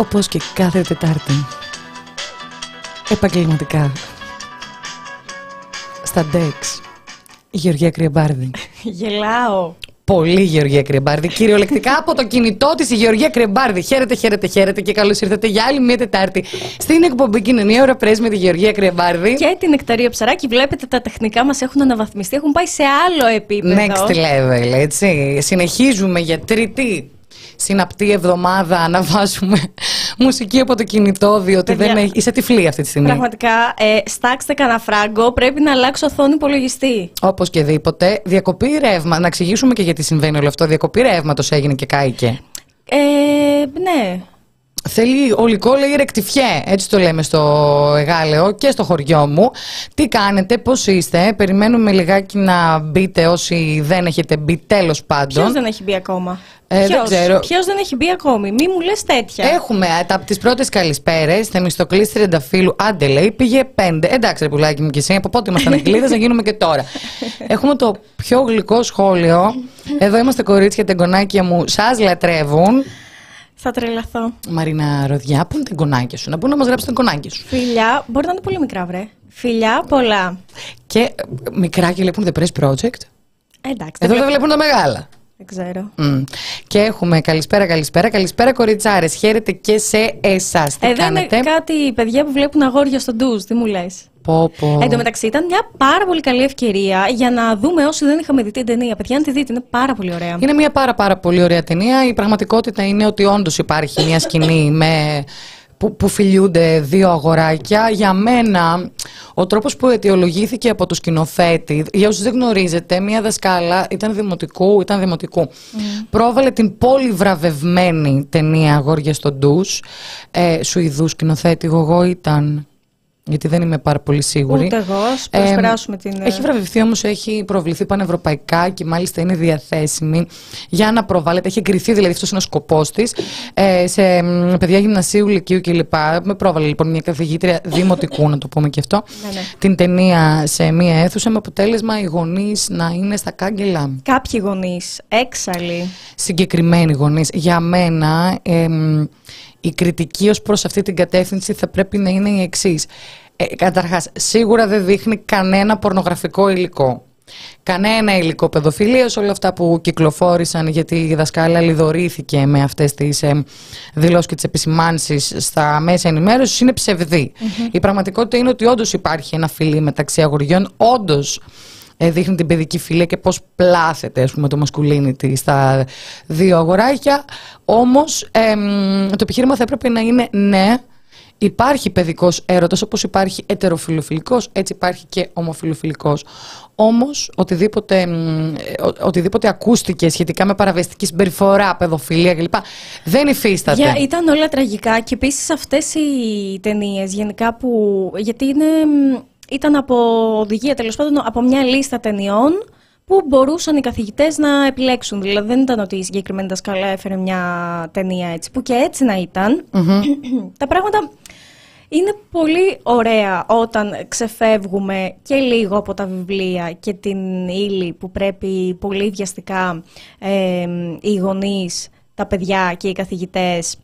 Όπως και κάθε Τετάρτη. Επαγγελματικά. Στα DEX. Η Γεωργία Κρυεμπάρδη. Γελάω. Πολύ Γεωργία Κρυεμπάρδη. Κυριολεκτικά από το κινητό της η Γεωργία Κρυεμπάρδη. Χαίρετε, χαίρετε, χαίρετε και καλώς ήρθατε για άλλη μια Τετάρτη στην εκπομπή Κοινωνία Ωρα Πρέσβη με τη Γεωργία Κρυεμπάρδη. Και την Νεκταρία Ψαράκη, βλέπετε τα τεχνικά μας έχουν αναβαθμιστεί, έχουν πάει σε άλλο επίπεδο. Next level, έτσι. Συνεχίζουμε για τρίτη συναπτή εβδομάδα να βάζουμε μουσική από το κινητό, διότι Παιδιά, δεν έχει... είσαι τυφλή αυτή τη στιγμή. Πραγματικά, ε, στάξτε κανένα φράγκο, πρέπει να αλλάξω οθόνη υπολογιστή. Όπως και δίποτε, διακοπή ρεύμα. Να εξηγήσουμε και γιατί συμβαίνει όλο αυτό. Διακοπή ρεύματος έγινε και κάηκε. Ε, ναι. Θέλει ολικό λέει ρεκτιφιέ, έτσι το λέμε στο Εγάλεο και στο χωριό μου. Τι κάνετε, πώς είστε, περιμένουμε λιγάκι να μπείτε όσοι δεν έχετε μπει τέλος πάντων. Ποιος δεν έχει μπει ακόμα; Ε, δεν Ποιος; ξέρω. Ποιος δεν έχει μπει ακόμη; Μη μου λες τέτοια. Έχουμε ε, τα, τις πρώτες καλησπέρες, Θεμιστοκλής Τριανταφύλου, άντε λέει, πήγε πέντε. Εντάξει ρε πουλάκι μου και εσύ, από πότε ήμασταν εκκλείδες, να γίνουμε και τώρα. Έχουμε το πιο γλυκό σχόλιο. Εδώ είμαστε κορίτσια, τεγκονάκια μου, σας λατρεύουν. Θα τρελαθώ. Μαρίνα Ροδιά, πού είναι τα εγγονάκια σου, να μπουν να μας γράψουν τα εγγονάκια σου. Φιλιά, μπορεί να είναι πολύ μικρά, βρε. Φιλιά, πολλά. Και ε, μικρά και βλέπουν The Press Project. Ε, εντάξει, Εδώ δεν βλέπω- βλέπουν τα μεγάλα. δεν ξέρω. Μμ. Και έχουμε καλησπέρα, καλησπέρα, καλησπέρα κοριτσάρες. Χαίρετε και σε εσάς. Τι Ε, δεν είναι κάνετε; κάτι παιδιά που βλέπουν αγόρια στο ντουζ, τι μου λες; Πω, πω. Εν τω μεταξύ, ήταν μια πάρα πολύ καλή ευκαιρία για να δούμε όσοι δεν είχαμε δει την ταινία. Παιδιά, αν τη δείτε, είναι πάρα πολύ ωραία. Είναι μια πάρα πάρα πολύ ωραία ταινία. Η πραγματικότητα είναι ότι όντως υπάρχει μια σκηνή με... Που, που φιλιούνται δύο αγοράκια. Για μένα, ο τρόπος που αιτιολογήθηκε από το σκηνοθέτη, για όσους δεν γνωρίζετε, μια δασκάλα ήταν δημοτικού, ήταν δημοτικού. Πρόβαλε την πολύ βραβευμένη ταινία «Αγόρια στο ντους». Ε, Σουηδού σκηνοθέτη, εγώ ήταν... Γιατί δεν είμαι πάρα πολύ σίγουρη. Ούτε εγώ, ας Ε, προσπεράσουμε την. Έχει βραβευτεί όμως, έχει προβληθεί πανευρωπαϊκά και μάλιστα είναι διαθέσιμη για να προβάλλεται. Έχει εγκριθεί δηλαδή αυτός είναι ο σκοπός της ε, σε μ, παιδιά γυμνασίου, λυκείου κλπ. Με πρόβαλε λοιπόν μια καθηγήτρια δημοτικού, να το πούμε και αυτό, Ναι, ναι. την ταινία σε μια αίθουσα με αποτέλεσμα οι γονείς να είναι στα κάγκελα. Κάποιοι γονείς, έξαλλοι. Συγκεκριμένοι γονείς. Για μένα, εμ, η κριτική ως προς αυτή την κατεύθυνση θα πρέπει να είναι η εξής. Ε, Καταρχάς, σίγουρα δεν δείχνει κανένα πορνογραφικό υλικό. Κανένα υλικό παιδοφιλίας, όλα αυτά που κυκλοφόρησαν γιατί η δασκάλα λιδωρήθηκε με αυτές τις ε, δηλώσεις και τις επισημάνσεις στα μέσα ενημέρωσης είναι ψευδή. Η πραγματικότητα είναι ότι όντως υπάρχει ένα φιλί μεταξύ αγοριών, όντως ε, δείχνει την παιδική φιλία και πώς πλάθεται ας πούμε, το masculinity στα δύο αγοράκια. Όμως εμ, το επιχείρημα θα έπρεπε να είναι ναι, υπάρχει παιδικός έρωτας όπως υπάρχει ετεροφιλοφιλικός, έτσι υπάρχει και ομοφιλοφιλικός. Όμως οτιδήποτε, εμ, ε, ο- οτιδήποτε ακούστηκε σχετικά με παραβεστική συμπεριφορά, παιδοφιλία κλπ. δεν υφίσταται. Για, ήταν όλα τραγικά και επίσης αυτές οι ταινίες γενικά που. Γιατί είναι, μ, ήταν από οδηγία τέλος πάντων από μια λίστα ταινιών που μπορούσαν οι καθηγητές να επιλέξουν. Δηλαδή δεν ήταν ότι η συγκεκριμένη δασκάλα έφερε μια ταινία έτσι, που και έτσι να ήταν. Τα πράγματα είναι πολύ ωραία όταν ξεφεύγουμε και λίγο από τα βιβλία και την ύλη που πρέπει πολύ βιαστικά ε, οι γονείς, τα παιδιά και οι καθηγητές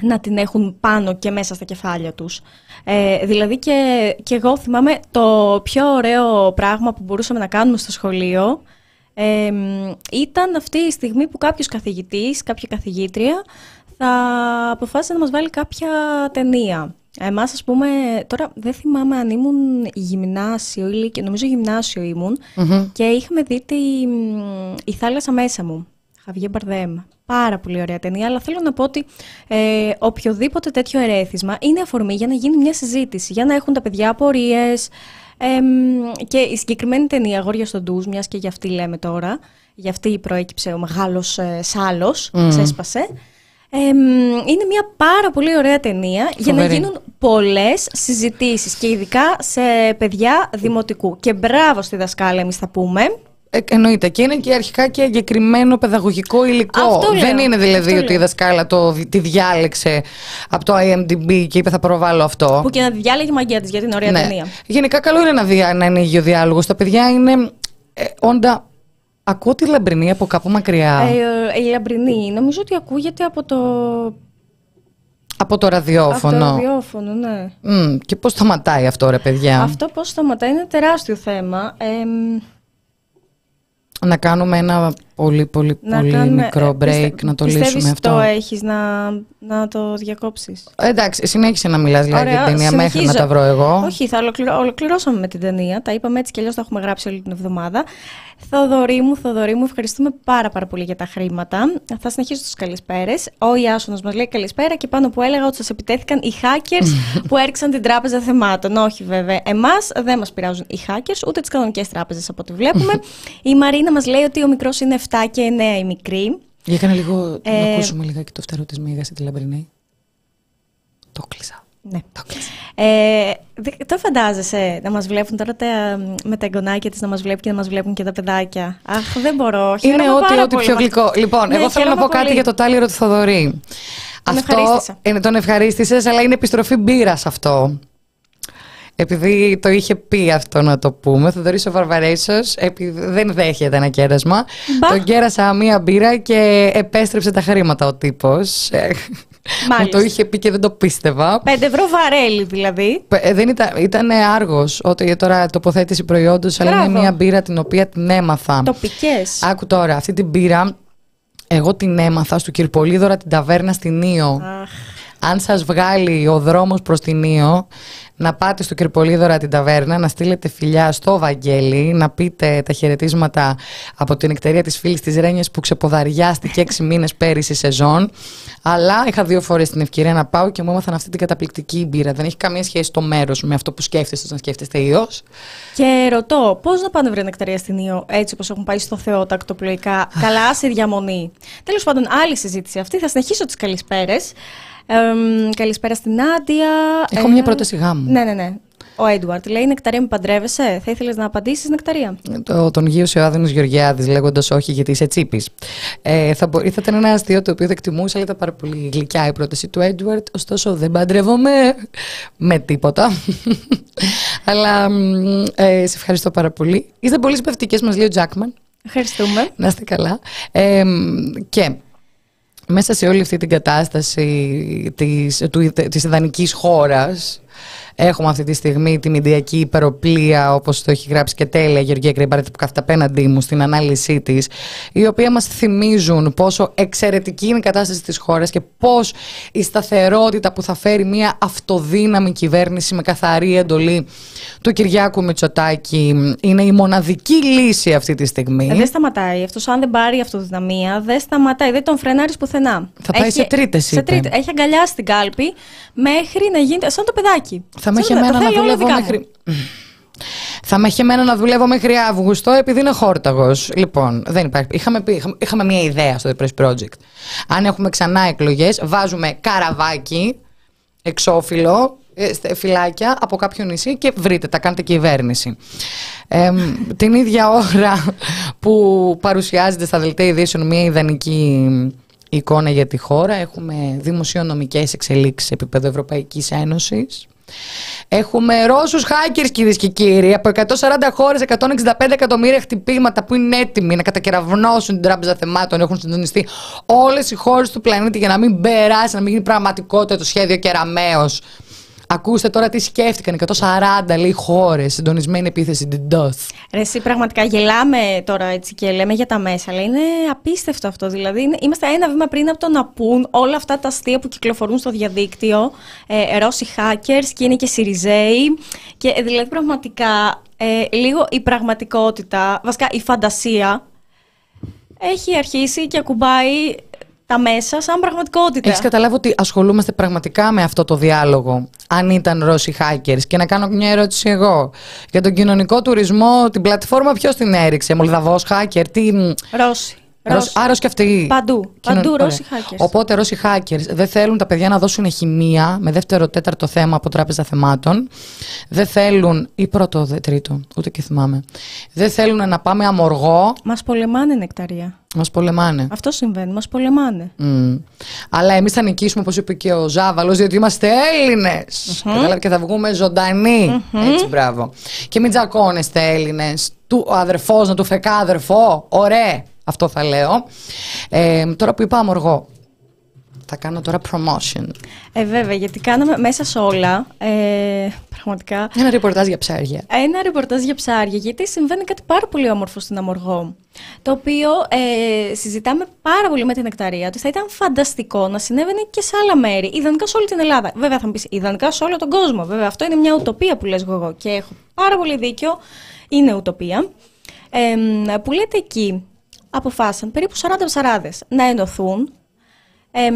να την έχουν πάνω και μέσα στα κεφάλια τους. Ε, δηλαδή και, και εγώ θυμάμαι το πιο ωραίο πράγμα που μπορούσαμε να κάνουμε στο σχολείο ε, ήταν αυτή η στιγμή που κάποιος καθηγητής, κάποια καθηγήτρια θα αποφάσισε να μας βάλει κάποια ταινία. Εμάς, ας πούμε, τώρα δεν θυμάμαι αν ήμουν γυμνάσιο ή λύκειο, νομίζω γυμνάσιο ήμουν και είχαμε δει τη, «Η θάλασσα μέσα μου». Χαβιέ Μπαρδέμ. Πάρα πολύ ωραία ταινία, αλλά θέλω να πω ότι ε, οποιοδήποτε τέτοιο ερέθισμα είναι αφορμή για να γίνει μια συζήτηση, για να έχουν τα παιδιά απορίες. εμ, και η συγκεκριμένη ταινία, Αγόρια στον Ντουζ, μιας και για αυτή λέμε τώρα, για αυτή προέκυψε ο μεγάλος ε, σάλος, ξέσπασε. Εμ, είναι μια πάρα πολύ ωραία ταινία για να Φοβερή. γίνουν πολλές συζητήσεις και ειδικά σε παιδιά δημοτικού. Και μπράβο στη δασκάλα, εμείς θα πούμε. Ε, εννοείται. Και είναι και αρχικά και εγκεκριμένο παιδαγωγικό υλικό. Αυτό λέω. Δεν είναι δηλαδή Αυτό ότι η λέω. δασκάλα το, τη διάλεξε από το IMDb και είπε θα προβάλλω αυτό. Που και να τη διάλεγε η μαγεία της για την ωραία Ναι. ταινία. Γενικά καλό είναι να, δια, να ανοίγει ο διάλογος. Τα παιδιά είναι ε, όντα Ακούω τη λαμπρινή από κάπου μακριά. Ε, η λαμπρινή νομίζω ότι ακούγεται από το, από το ραδιόφωνο. από το ραδιόφωνο, ναι. Μμ, και πώς σταματάει αυτό ρε παιδιά; Αυτό πώς σταματάει είναι τεράστιο θέμα. Ε, Να κάνουμε ένα πολύ πολύ να πολύ κάνουμε- μικρό ε, break πιστε- να το πιστεύεις λύσουμε αυτό. το έχεις να, να το διακόψεις; Ε, Εντάξει, συνέχισε να μιλάς δηλαδή, για Ωραία, την ταινία μέχρι να συνεχίζω. τα βρω εγώ. Όχι, θα ολοκληρω... ολοκληρώσαμε με την ταινία. Τα είπαμε έτσι κι αλλιώς τα έχουμε γράψει όλη την εβδομάδα. Θοδωρή μου, Θοδωρή μου, ευχαριστούμε πάρα, πάρα πολύ για τα χρήματα. Θα συνεχίσω του καλησπέρες. Ο Ιάσονας μας λέει καλησπέρα και πάνω που έλεγα ότι σας επιτέθηκαν οι hackers που έριξαν την τράπεζα θεμάτων. Όχι, βέβαια. Εμάς δεν μας πειράζουν οι hackers, ούτε τις κανονικές τράπεζες από ό,τι βλέπουμε. η Μαρίνα μας λέει ότι ο μικρός είναι 7 και 9 η μικρή. Για κάνε λίγο, Ε, να ακούσουμε λιγάκι το φτερό της Μίγας τη λαμπρινή. Το κλείσα. Ναι. Το κλείσα. Ε, δεν- το φαντάζεσαι να μας βλέπουν τώρα τα, με τα εγγονάκια της να μας βλέπει και να μας βλέπουν και τα παιδάκια; Αχ, δεν μπορώ. Είναι Χαίρομαι ό,τι, πάρα ό,τι πολύ. πιο γλυκό. Λοιπόν, Ναι, εγώ θέλω να χαίρομαι πω κάτι πολύ. για το τάλιρο του Θοδωρή. Τον ευχαρίστησα. είναι, τον ευχαρίστησες, αλλά είναι επιστροφή μπύρας αυτό. Επειδή το είχε πει αυτό να το πούμε, ο Θοδωρής ο Βαρβαρέσος επειδή δεν δέχεται ένα κέρασμα. Μπα. Τον κέρασα μία μπύρα και επέστρεψε τα χρήματα ο τύπος. Ε, Μου Μάλιστα. το είχε πει και δεν το πίστευα. 5 ευρώ βαρέλι δηλαδή. Ε, δεν ήταν, ήταν άργος ότι τώρα τοποθέτηση προϊόντος, αλλά είναι Μπράβο. μία μπύρα την οποία την έμαθα. Τοπικές. Άκου τώρα, αυτή την πήρα. Εγώ την έμαθα στο Κυρπολίδωρα την ταβέρνα στην Ήο. Αχ, Αν σας βγάλει ο δρόμος προς την Ήο, να πάτε στο Κυρπολίδωρα την ταβέρνα, να στείλετε φιλιά στο Βαγγέλη, να πείτε τα χαιρετίσματα από την εκτερία της φίλης της Ρένιας που ξεποδαριάστηκε έξι μήνες πέρυσι σεζόν. Αλλά είχα δύο φορές την ευκαιρία να πάω και μου έμαθαν αυτή την καταπληκτική μπύρα. Δεν έχει καμία σχέση το μέρος με αυτό που σκέφτεστε όταν σκέφτεστε Ήος. Και ρωτώ, πώς να πάνε βρει νεκταρία στην Ήο, έτσι όπως έχουν πάει στο Θεότακτο πλοϊκά, καλά σε διαμονή. Τέλος πάντων, άλλη συζήτηση αυτή. Θα συνεχίσω τις καλησπέρες. Καλησπέρα στην Άντια. Έχω μια πρόταση γάμου. Ναι, ναι, ναι. Ο Έντουαρτ λέει: Νεκταρία, με παντρεύεσαι; Θα ήθελες να απαντήσεις, Νεκταρία; Το, τον γύρωσε ο Άδωνος Γεωργιάδης λέγοντας όχι γιατί είσαι τσίπης. Ε, θα, μπο- θα ήταν ένα αστείο το οποίο θα εκτιμούσα, αλλά ήταν πάρα πολύ γλυκιά η πρόταση του Έντουαρτ. Ωστόσο δεν παντρεύομαι με τίποτα. αλλά μ, ε, σε ευχαριστώ πάρα πολύ. Είστε πολύ συμπαθητικές μας λέει ο Τζάκμαν. Ευχαριστούμε. Να είστε καλά. Ε, μ, και μέσα σε όλη αυτή την κατάσταση της, του, της ιδανικής χώρας έχουμε αυτή τη στιγμή τη μηντιακή υπεροπλία όπως το έχει γράψει και τέλεια η Γεωργία Κρυμπάρτη που κάθεται απέναντί μου στην ανάλυση της οι οποία μας θυμίζουν πόσο εξαιρετική είναι η κατάσταση της χώρας και πώς η σταθερότητα που θα φέρει μια αυτοδύναμη κυβέρνηση με καθαρή εντολή του Κυριάκου Μητσοτάκη είναι η μοναδική λύση αυτή τη στιγμή. Ε, δεν σταματάει. Αυτός, αν δεν πάρει αυτοδυναμία, δεν σταματάει. Δεν τον φρενάρεις πουθενά. Θα πάει σε τρίτες, σε είπε. τρίτες. Έχει αγκαλιάσει την κάλπη μέχρι να γίνεται σαν το παιδάκι. Θα με Σαν έχει το- εμένα τα να θέλει όλα δουλεύω δικά μου. μέχρι. Θα με έχει εμένα να δουλεύω μέχρι Αύγουστο επειδή είναι χόρταγος. Λοιπόν, δεν υπάρχει. Είχαμε, πει, είχαμε, είχαμε μια ιδέα στο The Press Project. Αν έχουμε ξανά εκλογές, βάζουμε καραβάκι, εξώφυλλο, ε, στε- φυλάκια από κάποιο νησί και βρείτε, τα κάνετε κυβέρνηση. Ε, μ, την ίδια ώρα που παρουσιάζεται στα δελτία ειδήσεων μια ιδανική εικόνα για τη χώρα, έχουμε δημοσιονομικές εξελίξεις σε επίπεδο Ευρωπαϊκής Ένωσης. Έχουμε Ρώσους hackers κυρίες και κύριοι από 140 χώρες, 165 εκατομμύρια χτυπήματα που είναι έτοιμοι να κατακεραυνώσουν την τράπεζα θεμάτων. Έχουν συντονιστεί όλες οι χώρες του πλανήτη για να μην περάσει, να μην γίνει πραγματικότητα το σχέδιο Κεραμέως. Ακούστε τώρα τι σκέφτηκαν. 140 λέει χώρες, συντονισμένη επίθεση την DOS. Ρε, εσύ πραγματικά γελάμε τώρα έτσι και λέμε για τα μέσα, αλλά είναι απίστευτο αυτό. Δηλαδή, είναι- είμαστε ένα βήμα πριν από το να πούν όλα αυτά τα αστεία που κυκλοφορούν στο διαδίκτυο. Ε, Ρώσοι hackers και είναι και Σιριζέοι. Και ε, δηλαδή, πραγματικά, ε, λίγο η πραγματικότητα, βασικά η φαντασία, έχει αρχίσει και ακουμπάει τα μέσα σαν πραγματικότητα. Έχεις καταλάβει ότι ασχολούμαστε πραγματικά με αυτό το διάλογο. Αν ήταν Ρώσοι hackers; Και να κάνω μια ερώτηση εγώ. Για τον κοινωνικό τουρισμό, την πλατφόρμα ποιος την έριξε, Μολδαβός hacker, τι. Ρώσοι. Ρώσοι. Α, Ρώσοι και αυτοί. Παντού. Κοινων- Παντού Ωραία. Ρώσοι hackers. Οπότε Ρώσοι hackers δεν θέλουν τα παιδιά να δώσουν χημεία με δεύτερο, τέταρτο θέμα από τράπεζα θεμάτων. Δεν θέλουν, ή πρώτο, δε, τρίτο, ούτε και θυμάμαι. Δεν θέλουν να πάμε αμοργό, Μας πολεμάνε νεκταρία. μας πολεμάνε. Αυτό συμβαίνει, μας πολεμάνε. Μμ. Αλλά εμείς θα νικήσουμε, όπως είπε και ο Ζάβαλος, διότι είμαστε Έλληνες. Κατάλαβε και θα βγούμε ζωντανοί. Έτσι, μπράβο. Και μην τζακώνεστε, Έλληνες. του ο αδερφός να του φεκά αδερφό. Ωραία, αυτό θα λέω. Ε, τώρα που είπα αμοργό, θα κάνω τώρα promotion. Ε, βέβαια, γιατί κάναμε μέσα σε όλα, ε, πραγματικά, Ένα ρεπορτάζ για ψάρια. ένα ρεπορτάζ για ψάρια, γιατί συμβαίνει κάτι πάρα πολύ όμορφο στην Αμοργό, το οποίο ε, συζητάμε πάρα πολύ με την Νεκταρία, ότι θα ήταν φανταστικό να συνέβαινε και σε άλλα μέρη, ιδανικά σε όλη την Ελλάδα. Βέβαια θα μου πεις, ιδανικά σε όλο τον κόσμο, βέβαια αυτό είναι μια ουτοπία που λες εγώ και έχω πάρα πολύ δίκιο, είναι ουτοπία, ε, που λέτε εκεί αποφάσισαν περίπου 40 ψαράδες να ενωθούν, εμ,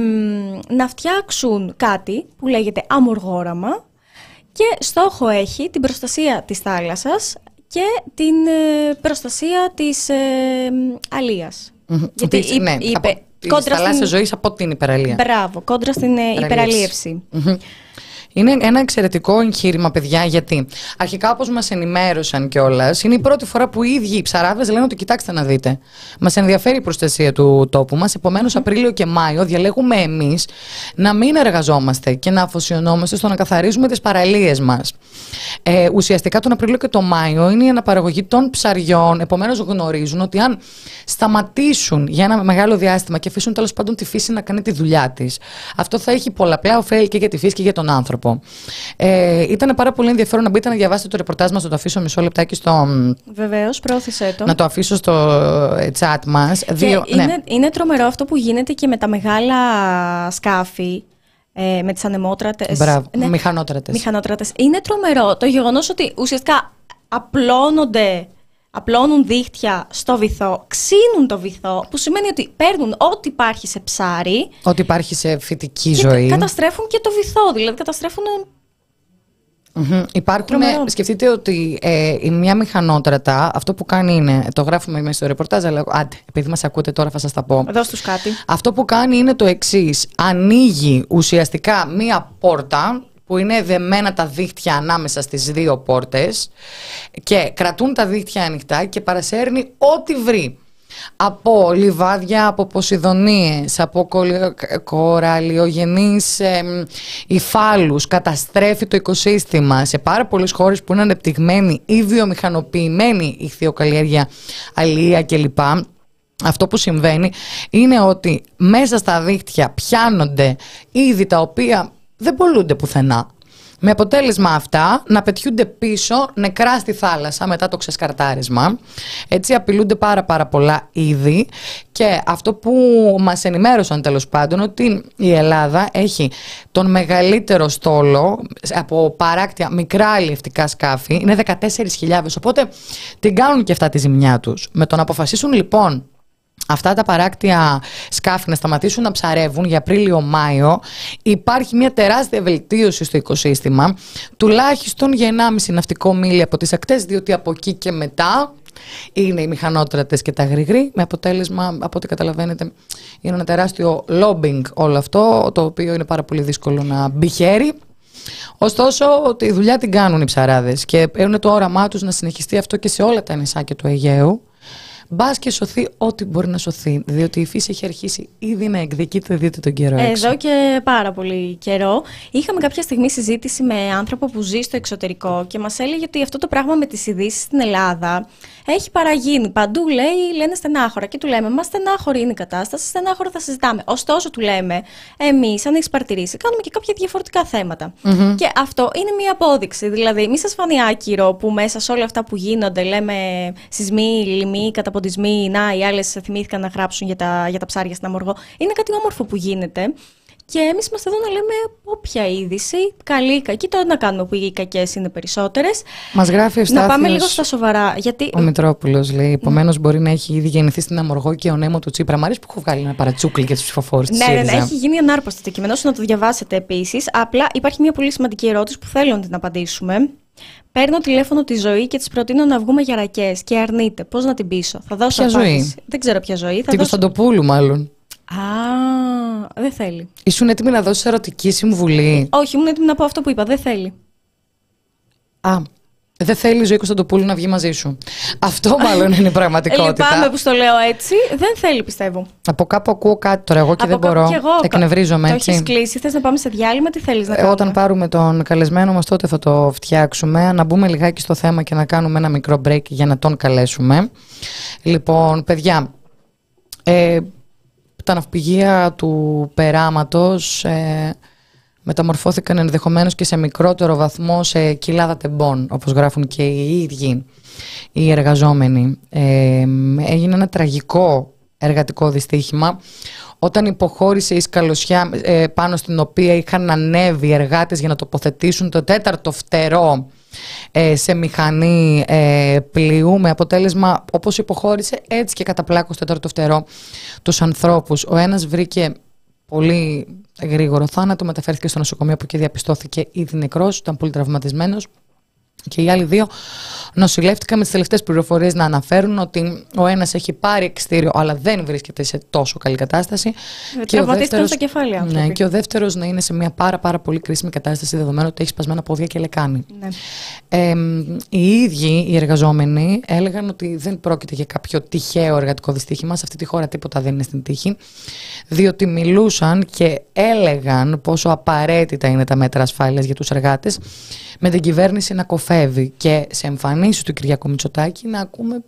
να φτιάξουν κάτι που λέγεται αμοργόραμα και στόχο έχει την προστασία της θάλασσας και την ε, προστασία της ε, αλίας. Γιατί Της- είπε- ναι, είπε, από της κόντρα θαλάσσιας στην- ζωής από την υπεραλία. Μπράβο, κόντρα στην ε, υπεραλίευση. Μμμ. Είναι ένα εξαιρετικό εγχείρημα, παιδιά, γιατί αρχικά, όπως μας ενημέρωσαν κιόλας, είναι η πρώτη φορά που οι ίδιοι οι ψαράδες λένε ότι κοιτάξτε να δείτε. Μας ενδιαφέρει η προστασία του τόπου μας. Επομένως, Απρίλιο και Μάιο διαλέγουμε εμείς να μην εργαζόμαστε και να αφοσιωνόμαστε στο να καθαρίζουμε τις παραλίες μας. Ε, ουσιαστικά τον Απρίλιο και τον Μάιο είναι η αναπαραγωγή των ψαριών. Επομένως, γνωρίζουν ότι αν σταματήσουν για ένα μεγάλο διάστημα και αφήσουν τέλος πάντων τη φύση να κάνει τη δουλειά της, αυτό θα έχει πολλαπλά ωφέλη και για τη φύση και για τον άνθρωπο. Ε, ήταν πάρα πολύ ενδιαφέρον να μπείτε να διαβάσετε το ρεπορτάζ μας, θα το αφήσω μισό λεπτάκι στο. Βεβαίως, πρόθεσέ το. Να το αφήσω στο ε, chat μας. Και είναι, είναι τρομερό αυτό που γίνεται και με τα μεγάλα σκάφη, ε, με τις ανεμότρατες. Μπράβο, μηχανότρατες. Μηχανότρατες. Είναι τρομερό το γεγονός ότι ουσιαστικά απλώνονται, απλώνουν δίχτυα στο βυθό, ξύνουν το βυθό, που σημαίνει ότι παίρνουν ό,τι υπάρχει σε ψάρι Ότι υπάρχει σε φυτική και ζωή. καταστρέφουν και το βυθό, δηλαδή καταστρέφουν... Μμμ. Υπάρχουν, Τρομερό. σκεφτείτε ότι ε, η μια μηχανότρατα αυτό που κάνει είναι, το γράφουμε μέσα στο ρεπορτάζ, αλλά άντε, επειδή μας ακούτε τώρα θα σας τα πω. Δώσ' τους κάτι. Αυτό που κάνει είναι το εξής. Ανοίγει ουσιαστικά μία πόρτα που είναι δεμένα τα δίχτυα ανάμεσα στις δύο πόρτες και κρατούν τα δίχτυα ανοιχτά και παρασέρνει ό,τι βρει. Από λιβάδια, από ποσειδονίες, από κολυ- κοραλιογενείς εμ, υφάλους, καταστρέφει το οικοσύστημα σε πάρα πολλές χώρες που είναι ανεπτυγμένη ή βιομηχανοποιημένη ηχθειοκαλλιέργεια, αλληλεία κλπ. Αυτό που συμβαίνει είναι ότι μέσα στα δίχτυα πιάνονται είδη τα οποία δεν πολλούνται πουθενά. Με αποτέλεσμα αυτά να πετιούνται πίσω νεκρά στη θάλασσα μετά το ξεσκαρτάρισμα. Έτσι απειλούνται πάρα πάρα πολλά είδη και αυτό που μας ενημέρωσαν τέλος πάντων ότι η Ελλάδα έχει τον μεγαλύτερο στόλο από παράκτια μικρά αλλιευτικά σκάφη, είναι 14.000 οπότε την κάνουν και αυτά τη ζημιά τους. Με το να αποφασίσουν λοιπόν αυτά τα παράκτια σκάφη να σταματήσουν να ψαρεύουν για Απρίλιο-Μάιο, υπάρχει μια τεράστια βελτίωση στο οικοσύστημα, τουλάχιστον για 1,5 ναυτικό μίλι από τις ακτές, διότι από εκεί και μετά είναι οι μηχανότρατες και τα γρηγροί, με αποτέλεσμα, από ό,τι καταλαβαίνετε, είναι ένα τεράστιο lobbying όλο αυτό, το οποίο είναι πάρα πολύ δύσκολο να μπει χέρι. Ωστόσο, τη δουλειά την κάνουν οι ψαράδες και έχουν το όραμά τους να συνεχιστεί αυτό και σε όλα τα νησάκια του Αιγαίου. Μπας και σωθεί ό,τι μπορεί να σωθεί. Διότι η φύση έχει αρχίσει ήδη να εκδικείται, δείτε τον καιρό έξω. Εδώ και πάρα πολύ καιρό είχαμε κάποια στιγμή συζήτηση με άνθρωπο που ζει στο εξωτερικό και μας έλεγε ότι αυτό το πράγμα με τις ειδήσεις στην Ελλάδα έχει παραγίνει. Παντού λέει, λένε στενάχωρα και του λέμε, μα στενάχωρη είναι η κατάσταση, στενάχωρα θα συζητάμε. Ωστόσο του λέμε, εμείς αν έχεις παρατηρήσει, κάνουμε και κάποια διαφορετικά θέματα. Και αυτό είναι μία απόδειξη. Δηλαδή, μη σας φανεί άκυρο που μέσα σε όλα αυτά που γίνονται λέμε σεισμοί, λοιμοί, καταποντισμοί, να οι άλλες θυμήθηκαν να γράψουν για τα, για τα ψάρια στην Αμοργό. Είναι κάτι όμορφο που γίνεται. Και εμείς είμαστε εδώ να λέμε όποια είδηση, καλή ή κακή, τώρα να κάνουμε που οι κακές είναι περισσότερες. Μας γράφει ο Να Στάθιος, πάμε λίγο στα σοβαρά. Γιατί. Ο Μητρόπουλος λέει: Επομένως, μπορεί να έχει ήδη γεννηθεί στην Αμοργό και ο Νέμο του Τσίπρα. Μ' αρέσει που έχω βγάλει ένα παρατσούκλι για τους ψηφοφόρους της Ναι, ναι, ναι, ΣΥΡΙΖΑ. έχει γίνει ανάρπαστο το κείμενο, ώστε να το διαβάσετε επίσης. Απλά υπάρχει μια πολύ σημαντική ερώτηση που θέλω να την απαντήσουμε. Παίρνω τηλέφωνο τη ζωή και της προτείνω να βγούμε για ρακές και αρνείται. Πώς να την πείσω; Θα δώσω Ποια απάντηση. ζωή; Δεν ξέρω ποια ζωή. Θα Την δώσω... Κωνσταντοπούλου, μάλλον. Α, δεν θέλει. Ήσουν έτοιμη να δώσεις ερωτική συμβουλή; Όχι, ήμουν έτοιμη να πω αυτό που είπα. Δεν θέλει. Α, δεν θέλει η ζωή Κωνσταντοπούλου να βγει μαζί σου. Αυτό μάλλον είναι η πραγματικότητα. Λυπάμαι που στο λέω έτσι. Δεν θέλει, πιστεύω. Από κάπου ακούω κάτι τώρα. Εγώ και Από δεν κάπου μπορώ. κι εγώ. Εκνευρίζομαι Το έτσι. έχεις κλείσει. Θες να πάμε σε διάλειμμα, τι θέλεις να Ε, κάνουμε; Όταν πάρουμε τον καλεσμένο μας τότε θα το φτιάξουμε. Να μπούμε λιγάκι στο θέμα και να κάνουμε ένα μικρό break για να τον καλέσουμε. Λοιπόν, παιδιά, ε, τα ναυπηγεία του περάματος ε, μεταμορφώθηκαν ενδεχομένως και σε μικρότερο βαθμό σε κοιλάδα τεμπών, όπως γράφουν και οι ίδιοι οι εργαζόμενοι. Ε, έγινε ένα τραγικό εργατικό δυστύχημα όταν υποχώρησε η σκαλωσιά ε, πάνω στην οποία είχαν ανέβει οι εργάτες για να τοποθετήσουν το τέταρτο φτερό ε, σε μηχανή ε, πλοίου με αποτέλεσμα όπως υποχώρησε έτσι και κατά πλάκο στο τέταρτο φτερό τους ανθρώπους. Ο ένας βρήκε πολύ γρήγορο θάνατο, μεταφέρθηκε στο νοσοκομείο που και διαπιστώθηκε ήδη νεκρός, ήταν πολύ τραυματισμένος και οι άλλοι δύο νοσηλεύτηκαν με τις τελευταίες πληροφορίες να αναφέρουν ότι ο ένας έχει πάρει εξτήριο, αλλά δεν βρίσκεται σε τόσο καλή κατάσταση. Ε, τραυματίστηκαν στο κεφάλι, άνθρωποι. ναι, και ο δεύτερος να είναι σε μια πάρα, πάρα πολύ κρίσιμη κατάσταση, δεδομένου ότι έχει σπασμένα πόδια και λεκάνη. Ναι. Ε, οι ίδιοι οι εργαζόμενοι έλεγαν ότι δεν πρόκειται για κάποιο τυχαίο εργατικό δυστύχημα. Σε αυτή τη χώρα τίποτα δεν είναι στην τύχη. Διότι μιλούσαν και έλεγαν πόσο απαραίτητα είναι τα μέτρα ασφάλειας για τους εργάτες, με την κυβέρνηση να κοφεύει και σε εμφανίσει του Κυριακού Μητσοτάκη να ακούμε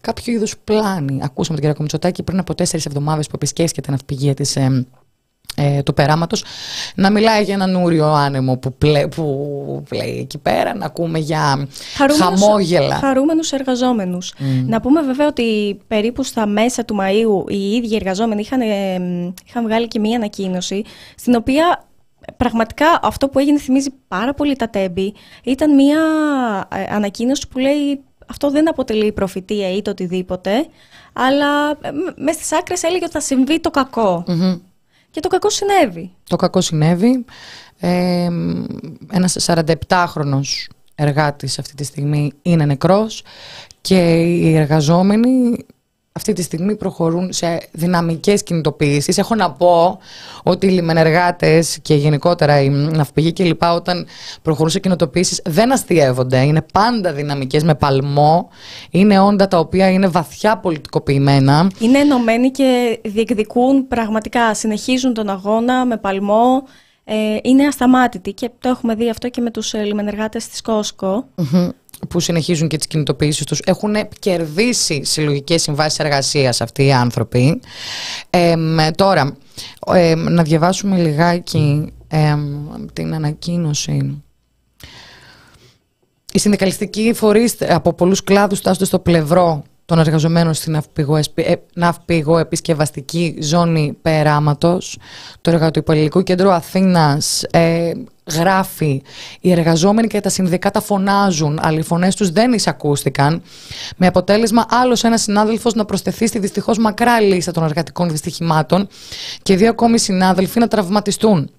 κάποιο είδους πλάνη. Ακούσαμε τον Κυριακό Μητσοτάκη πριν από τέσσερις εβδομάδες που επισκέφθηκε την ναυπηγεία της ε, ε, του περάματος να μιλάει για έναν ούριο άνεμο που, πλέ, που πλέει εκεί πέρα, να ακούμε για Χαρούμενους- χαμόγελα. Χαρούμενους εργαζόμενους. Να πούμε βέβαια ότι περίπου στα μέσα του Μαΐου οι ίδιοι εργαζόμενοι είχαν, ε, είχαν βγάλει και μία ανακοίνωση στην οποία πραγματικά αυτό που έγινε θυμίζει πάρα πολύ τα τέμπη. Ήταν μία ε, ανακοίνωση που λέει αυτό δεν αποτελεί προφητεία ή το οτιδήποτε, αλλά ε, μες στις άκρες έλεγε ότι θα συμβεί το κακό. Μμμ. Και το κακό συνέβη. Το κακό συνέβη. Ε, ένας 47χρονος εργάτης αυτή τη στιγμή είναι νεκρός και οι εργαζόμενοι αυτή τη στιγμή προχωρούν σε δυναμικές κινητοποιήσεις. Έχω να πω ότι οι λιμενεργάτες και γενικότερα οι ναυπηγοί και λοιπά όταν προχωρούν σε κινητοποιήσεις δεν αστείευονται. Είναι πάντα δυναμικές με παλμό. Είναι όντα τα οποία είναι βαθιά πολιτικοποιημένα. Είναι ενωμένοι και διεκδικούν πραγματικά, συνεχίζουν τον αγώνα με παλμό. Ε, είναι ασταμάτητοι και το έχουμε δει αυτό και με τους ε, λιμενεργάτες της Κόσκο. Μμμ. Που συνεχίζουν και τις κινητοποιήσεις τους έχουν κερδίσει συλλογικές συμβάσεις εργασίας αυτοί οι άνθρωποι. Εμ, τώρα εμ, να διαβάσουμε λιγάκι εμ, την ανακοίνωση. Οι συνδικαλιστικοί φορείς από πολλούς κλάδους στάζονται στο πλευρό των εργαζομένων στην ναυπηγοεσπι- ε, ναυπηγοεπισκευαστική ζώνη Περάματος. Το Εργατοϊπαλληλικό Κέντρο Αθήνας ε, γράφει «Οι εργαζόμενοι και τα συνδικάτα φωνάζουν, αλλά οι φωνές τους δεν εισακούστηκαν». Με αποτέλεσμα άλλος ένας συνάδελφος να προσθεθεί στη δυστυχώς μακρά λίστα των εργατικών δυστυχημάτων και δύο ακόμη συνάδελφοι να τραυματιστούν.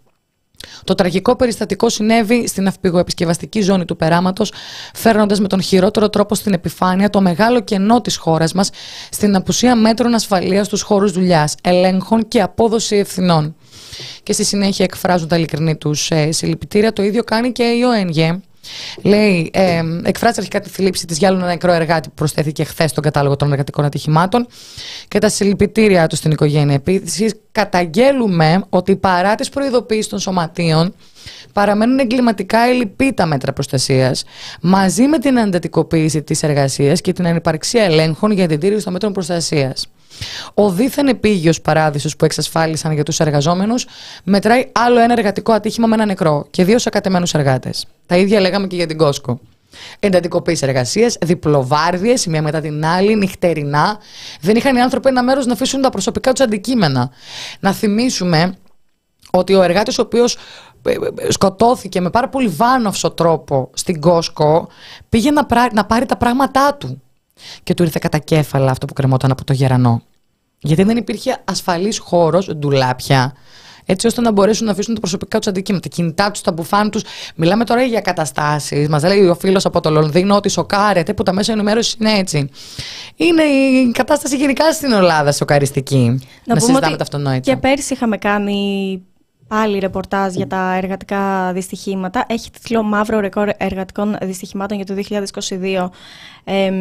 Το τραγικό περιστατικό συνέβη στην αυπηγοεπισκευαστική ζώνη του περάματος, φέρνοντας με τον χειρότερο τρόπο στην επιφάνεια το μεγάλο κενό της χώρας μας στην απουσία μέτρων ασφαλείας στους χώρους δουλειάς, ελέγχων και απόδοση ευθυνών. Και στη συνέχεια εκφράζουν τα ειλικρινή τους ε, συλληπιτήρια. Το ίδιο κάνει και η ΟΕΝΓΕ. Λέει, ε, εκφράζει αρχικά τη θλίψη της για άλλο ένα νεκρό εργάτη που προσθέθηκε χθες στον κατάλογο των εργατικών ατυχημάτων και τα συλληπιτήριά του στην οικογένεια. Επίσης, καταγγέλουμε ότι παρά τι προειδοποιήσει των σωματείων παραμένουν εγκληματικά ελλειπή τα μέτρα προστασίας, μαζί με την εντατικοποίηση της εργασίας και την ανυπαρξία ελέγχων για την τήρηση των μέτρων προστασίας. Ο δίθεν επίγειος παράδεισος που εξασφάλισαν για τους εργαζόμενους μετράει άλλο ένα εργατικό ατύχημα με ένα νεκρό και δύο σακατεμένους εργάτες. Τα ίδια λέγαμε και για την Κόσκο. Εντατικοποίηση εργασίας, διπλοβάρδιες, η μία μετά την άλλη, νυχτερινά. Δεν είχαν οι άνθρωποι ένα μέρος να αφήσουν τα προσωπικά τους αντικείμενα. Να θυμίσουμε ότι ο εργάτης ο οποίος ε, ε, σκοτώθηκε με πάρα πολύ βάναυσο τρόπο στην Κόσκο πήγε να, πρά- να πάρει τα πράγματά του και του ήρθε κατά κέφαλα αυτό που κρεμόταν από το γερανό. Γιατί δεν υπήρχε ασφαλής χώρος, ντουλάπια, έτσι ώστε να μπορέσουν να αφήσουν τα προσωπικά τους αντικείμενα, τα κινητά τους, τα μπουφάν τους. Μιλάμε τώρα για καταστάσεις. Μας λέει ο φίλος από το Λονδίνο ότι σοκάρεται που τα μέσα ενημέρωσης είναι έτσι. Είναι η κατάσταση γενικά στην Ελλάδα σοκαριστική. Να, συζητάμε τα αυτονόητα. και πέρσι είχαμε κάνει πάλι ρεπορτάζ για τα εργατικά δυστυχήματα. Έχει τίτλο Μαύρο ρεκόρ εργατικών δυστυχημάτων για το 2022. Ε,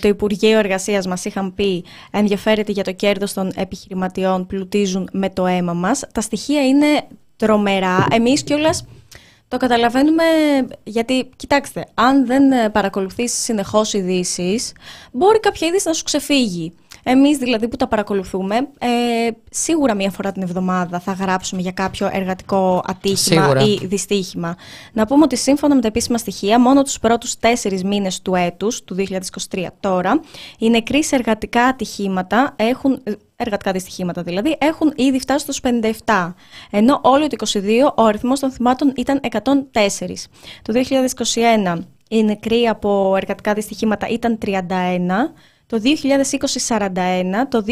το Υπουργείο Εργασίας μας είχαν πει ενδιαφέρεται για το κέρδος των επιχειρηματιών πλουτίζουν με το αίμα μας. Τα στοιχεία είναι τρομερά. Εμείς κιόλας το καταλαβαίνουμε γιατί, κοιτάξτε, αν δεν παρακολουθείς συνεχώς ειδήσεις, μπορεί κάποια είδηση να σου ξεφύγει. Εμείς δηλαδή που τα παρακολουθούμε, ε, σίγουρα μία φορά την εβδομάδα θα γράψουμε για κάποιο εργατικό ατύχημα ή δυστύχημα. Να πούμε ότι σύμφωνα με τα επίσημα στοιχεία, μόνο τους πρώτους τέσσερις μήνες του έτους, του 2023 τώρα, οι νεκροί σε εργατικά ατυχήματα έχουν ε, εργατικά δυστυχήματα δηλαδή, έχουν ήδη φτάσει στους 57. Ενώ όλο το 2022 ο αριθμός των θυμάτων ήταν 104. Το 2021 οι νεκροί από εργατικά δυστυχήματα ήταν 31, το 2020 41, το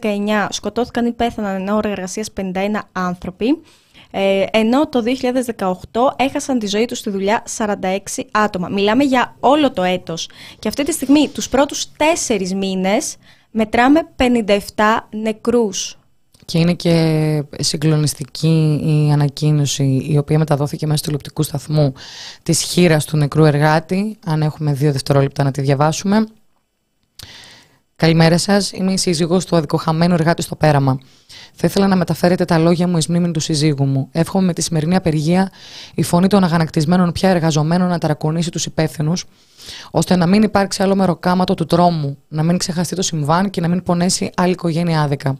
2019 σκοτώθηκαν ή πέθαναν ενώ εργασίας 51 άνθρωποι, ε, ενώ το 2018 έχασαν τη ζωή τους στη δουλειά 46 άτομα. Μιλάμε για όλο το έτος. Και αυτή τη στιγμή τους πρώτους τέσσερις μήνες μετράμε 57 νεκρούς. Και είναι και συγκλονιστική η ανακοίνωση η οποία μεταδόθηκε μέσα του τηλεοπτικού σταθμού της χείρας του νεκρού εργάτη. Αν έχουμε δύο δευτερόλεπτα να τη διαβάσουμε. Καλημέρα σας. Είμαι η σύζυγος του αδικοχαμένου εργάτη στο πέραμα. Θα ήθελα να μεταφέρετε τα λόγια μου εις μνήμη του συζύγου μου. Εύχομαι με τη σημερινή απεργία η φωνή των αγανακτισμένων πια εργαζομένων να ταρακονίσει τους υπεύθυνους, ώστε να μην υπάρξει άλλο μεροκάματο του τρόμου, να μην ξεχαστεί το συμβάν και να μην πονέσει άλλη οικογένεια άδικα.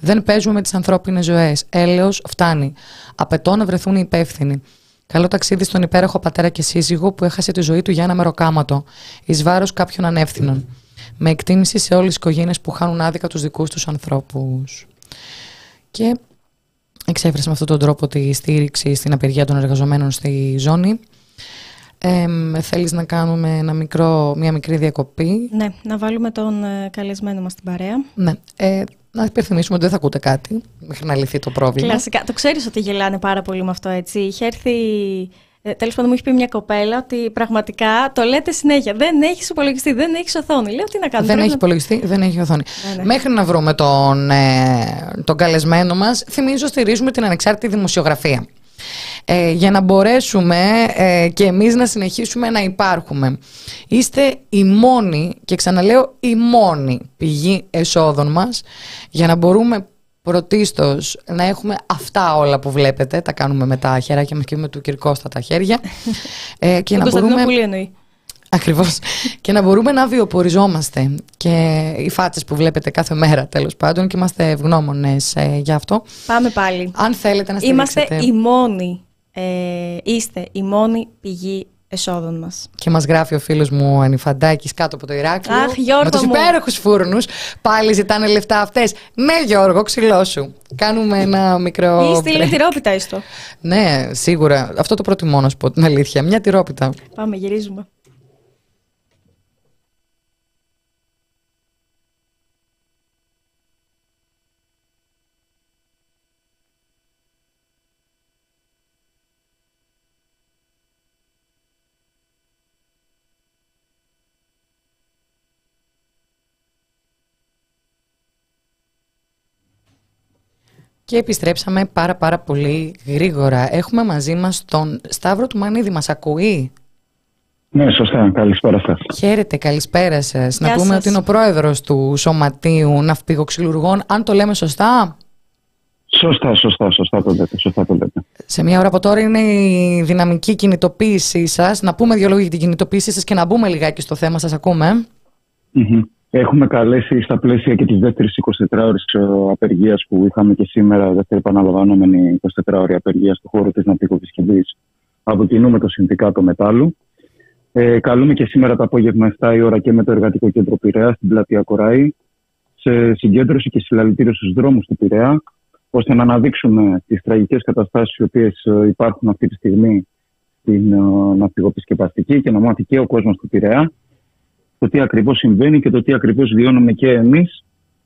Δεν παίζουμε με τις ανθρώπινες ζωές. Έλεος φτάνει. Απαιτώ να βρεθούν οι υπεύθυνοι. Καλό ταξίδι στον υπέροχο πατέρα και σύζυγο που έχασε τη ζωή του για ένα μεροκάματο, εις βάρος κάποιων ανεύθυνων με εκτίμηση σε όλες τις οικογένειες που χάνουν άδικα τους δικούς τους ανθρώπους. Και εξέφρασε με αυτόν τον τρόπο τη στήριξη στην απεργία των εργαζομένων στη ζώνη. Ε, θέλεις να κάνουμε ένα μικρό, μια μικρή διακοπή; Ναι, να βάλουμε τον ε, καλεσμένο μας στην παρέα. Ναι, ε, να υπενθυμίσουμε ότι δεν θα ακούτε κάτι μέχρι να λυθεί το πρόβλημα. Κλασικά. Το ξέρεις ότι γελάνε πάρα πολύ με αυτό, έτσι. Είχε έρθει ε, Τέλος πάντων, μου έχει πει μια κοπέλα ότι πραγματικά το λέτε συνέχεια. Δεν έχεις υπολογιστή, δεν έχεις οθόνη. Λέω τι να κάνω. Δεν έχει υπολογιστή, δεν έχει οθόνη. Ναι, ναι. Μέχρι να βρούμε τον, ε, τον καλεσμένο μας, θυμίζω στηρίζουμε την ανεξάρτητη δημοσιογραφία. Ε, για να μπορέσουμε ε, και εμείς να συνεχίσουμε να υπάρχουμε. Είστε η μόνη, και ξαναλέω η μόνη πηγή εσόδων μας για να μπορούμε πρωτίστως να έχουμε αυτά όλα που βλέπετε, τα κάνουμε με τα χεράκια μας και με του Κυρκώστα τα χέρια. ε, και να μπορούμε... εννοεί. Ακριβώς. και να μπορούμε να βιοποριζόμαστε και οι φάτσες που βλέπετε κάθε μέρα τέλος πάντων και είμαστε ευγνώμονες ε, για αυτό. Πάμε πάλι. Αν θέλετε να στηρίξετε. Είμαστε η μόνη, ε, είστε η μόνη πηγή εσόδων μας. Και μας γράφει ο φίλος μου Ανιφαντάκης κάτω από το Ηράκλειο. Αχ, Γιώργο. Με τους υπέροχους φούρνους. Πάλι ζητάνε λεφτά αυτές. Ναι, Γιώργο, ξυλό σου. Κάνουμε ένα μικρό. Ή στείλε τυρόπιτα, έστω. Ναι, σίγουρα. Αυτό το προτιμώ να σου πω την αλήθεια. Μια τυρόπιτα. Πάμε, γυρίζουμε. Και επιστρέψαμε πάρα πάρα πολύ γρήγορα. Έχουμε μαζί μας τον Σταύρο του Μανίδη. Μας ακούει; Ναι, σωστά. Καλησπέρα σας. Χαίρετε, καλησπέρα σας. Να πούμε ότι είναι ο πρόεδρος του Σωματείου Ναυπηγοξυλουργών. Αν το λέμε σωστά; Σωστά, σωστά, σωστά το λέτε, σωστά το λέτε. Σε μια ώρα από τώρα είναι η δυναμική κινητοποίησή σας. Να πούμε δύο λόγια για την κινητοποίησή σας και να μπούμε λιγάκι στο θέμα. Σας ακούμε. Έχουμε καλέσει στα πλαίσια και της δεύτερης 24ωρη απεργίας που είχαμε και σήμερα, δεύτερη επαναλαμβανόμενη 24ωρη απεργία στον χώρο της Ναυτικοπισκευή από κοινού με το Συνδικάτο Μετάλλου. Ε, καλούμε και σήμερα το απόγευμα 7 η ώρα και με το Εργατικό Κέντρο Πειραιά στην πλατεία Κοράη σε συγκέντρωση και συλλαλητήριο στους δρόμους του Πειραιά, ώστε να αναδείξουμε τις τραγικές καταστάσεις οι οποίες ε, υπάρχουν αυτή τη στιγμή στην ε, ναυτικοπισκευαστική και να μάθει και ο κόσμος του Πειραιά το τι ακριβώς συμβαίνει και το τι ακριβώς βιώνουμε και εμείς,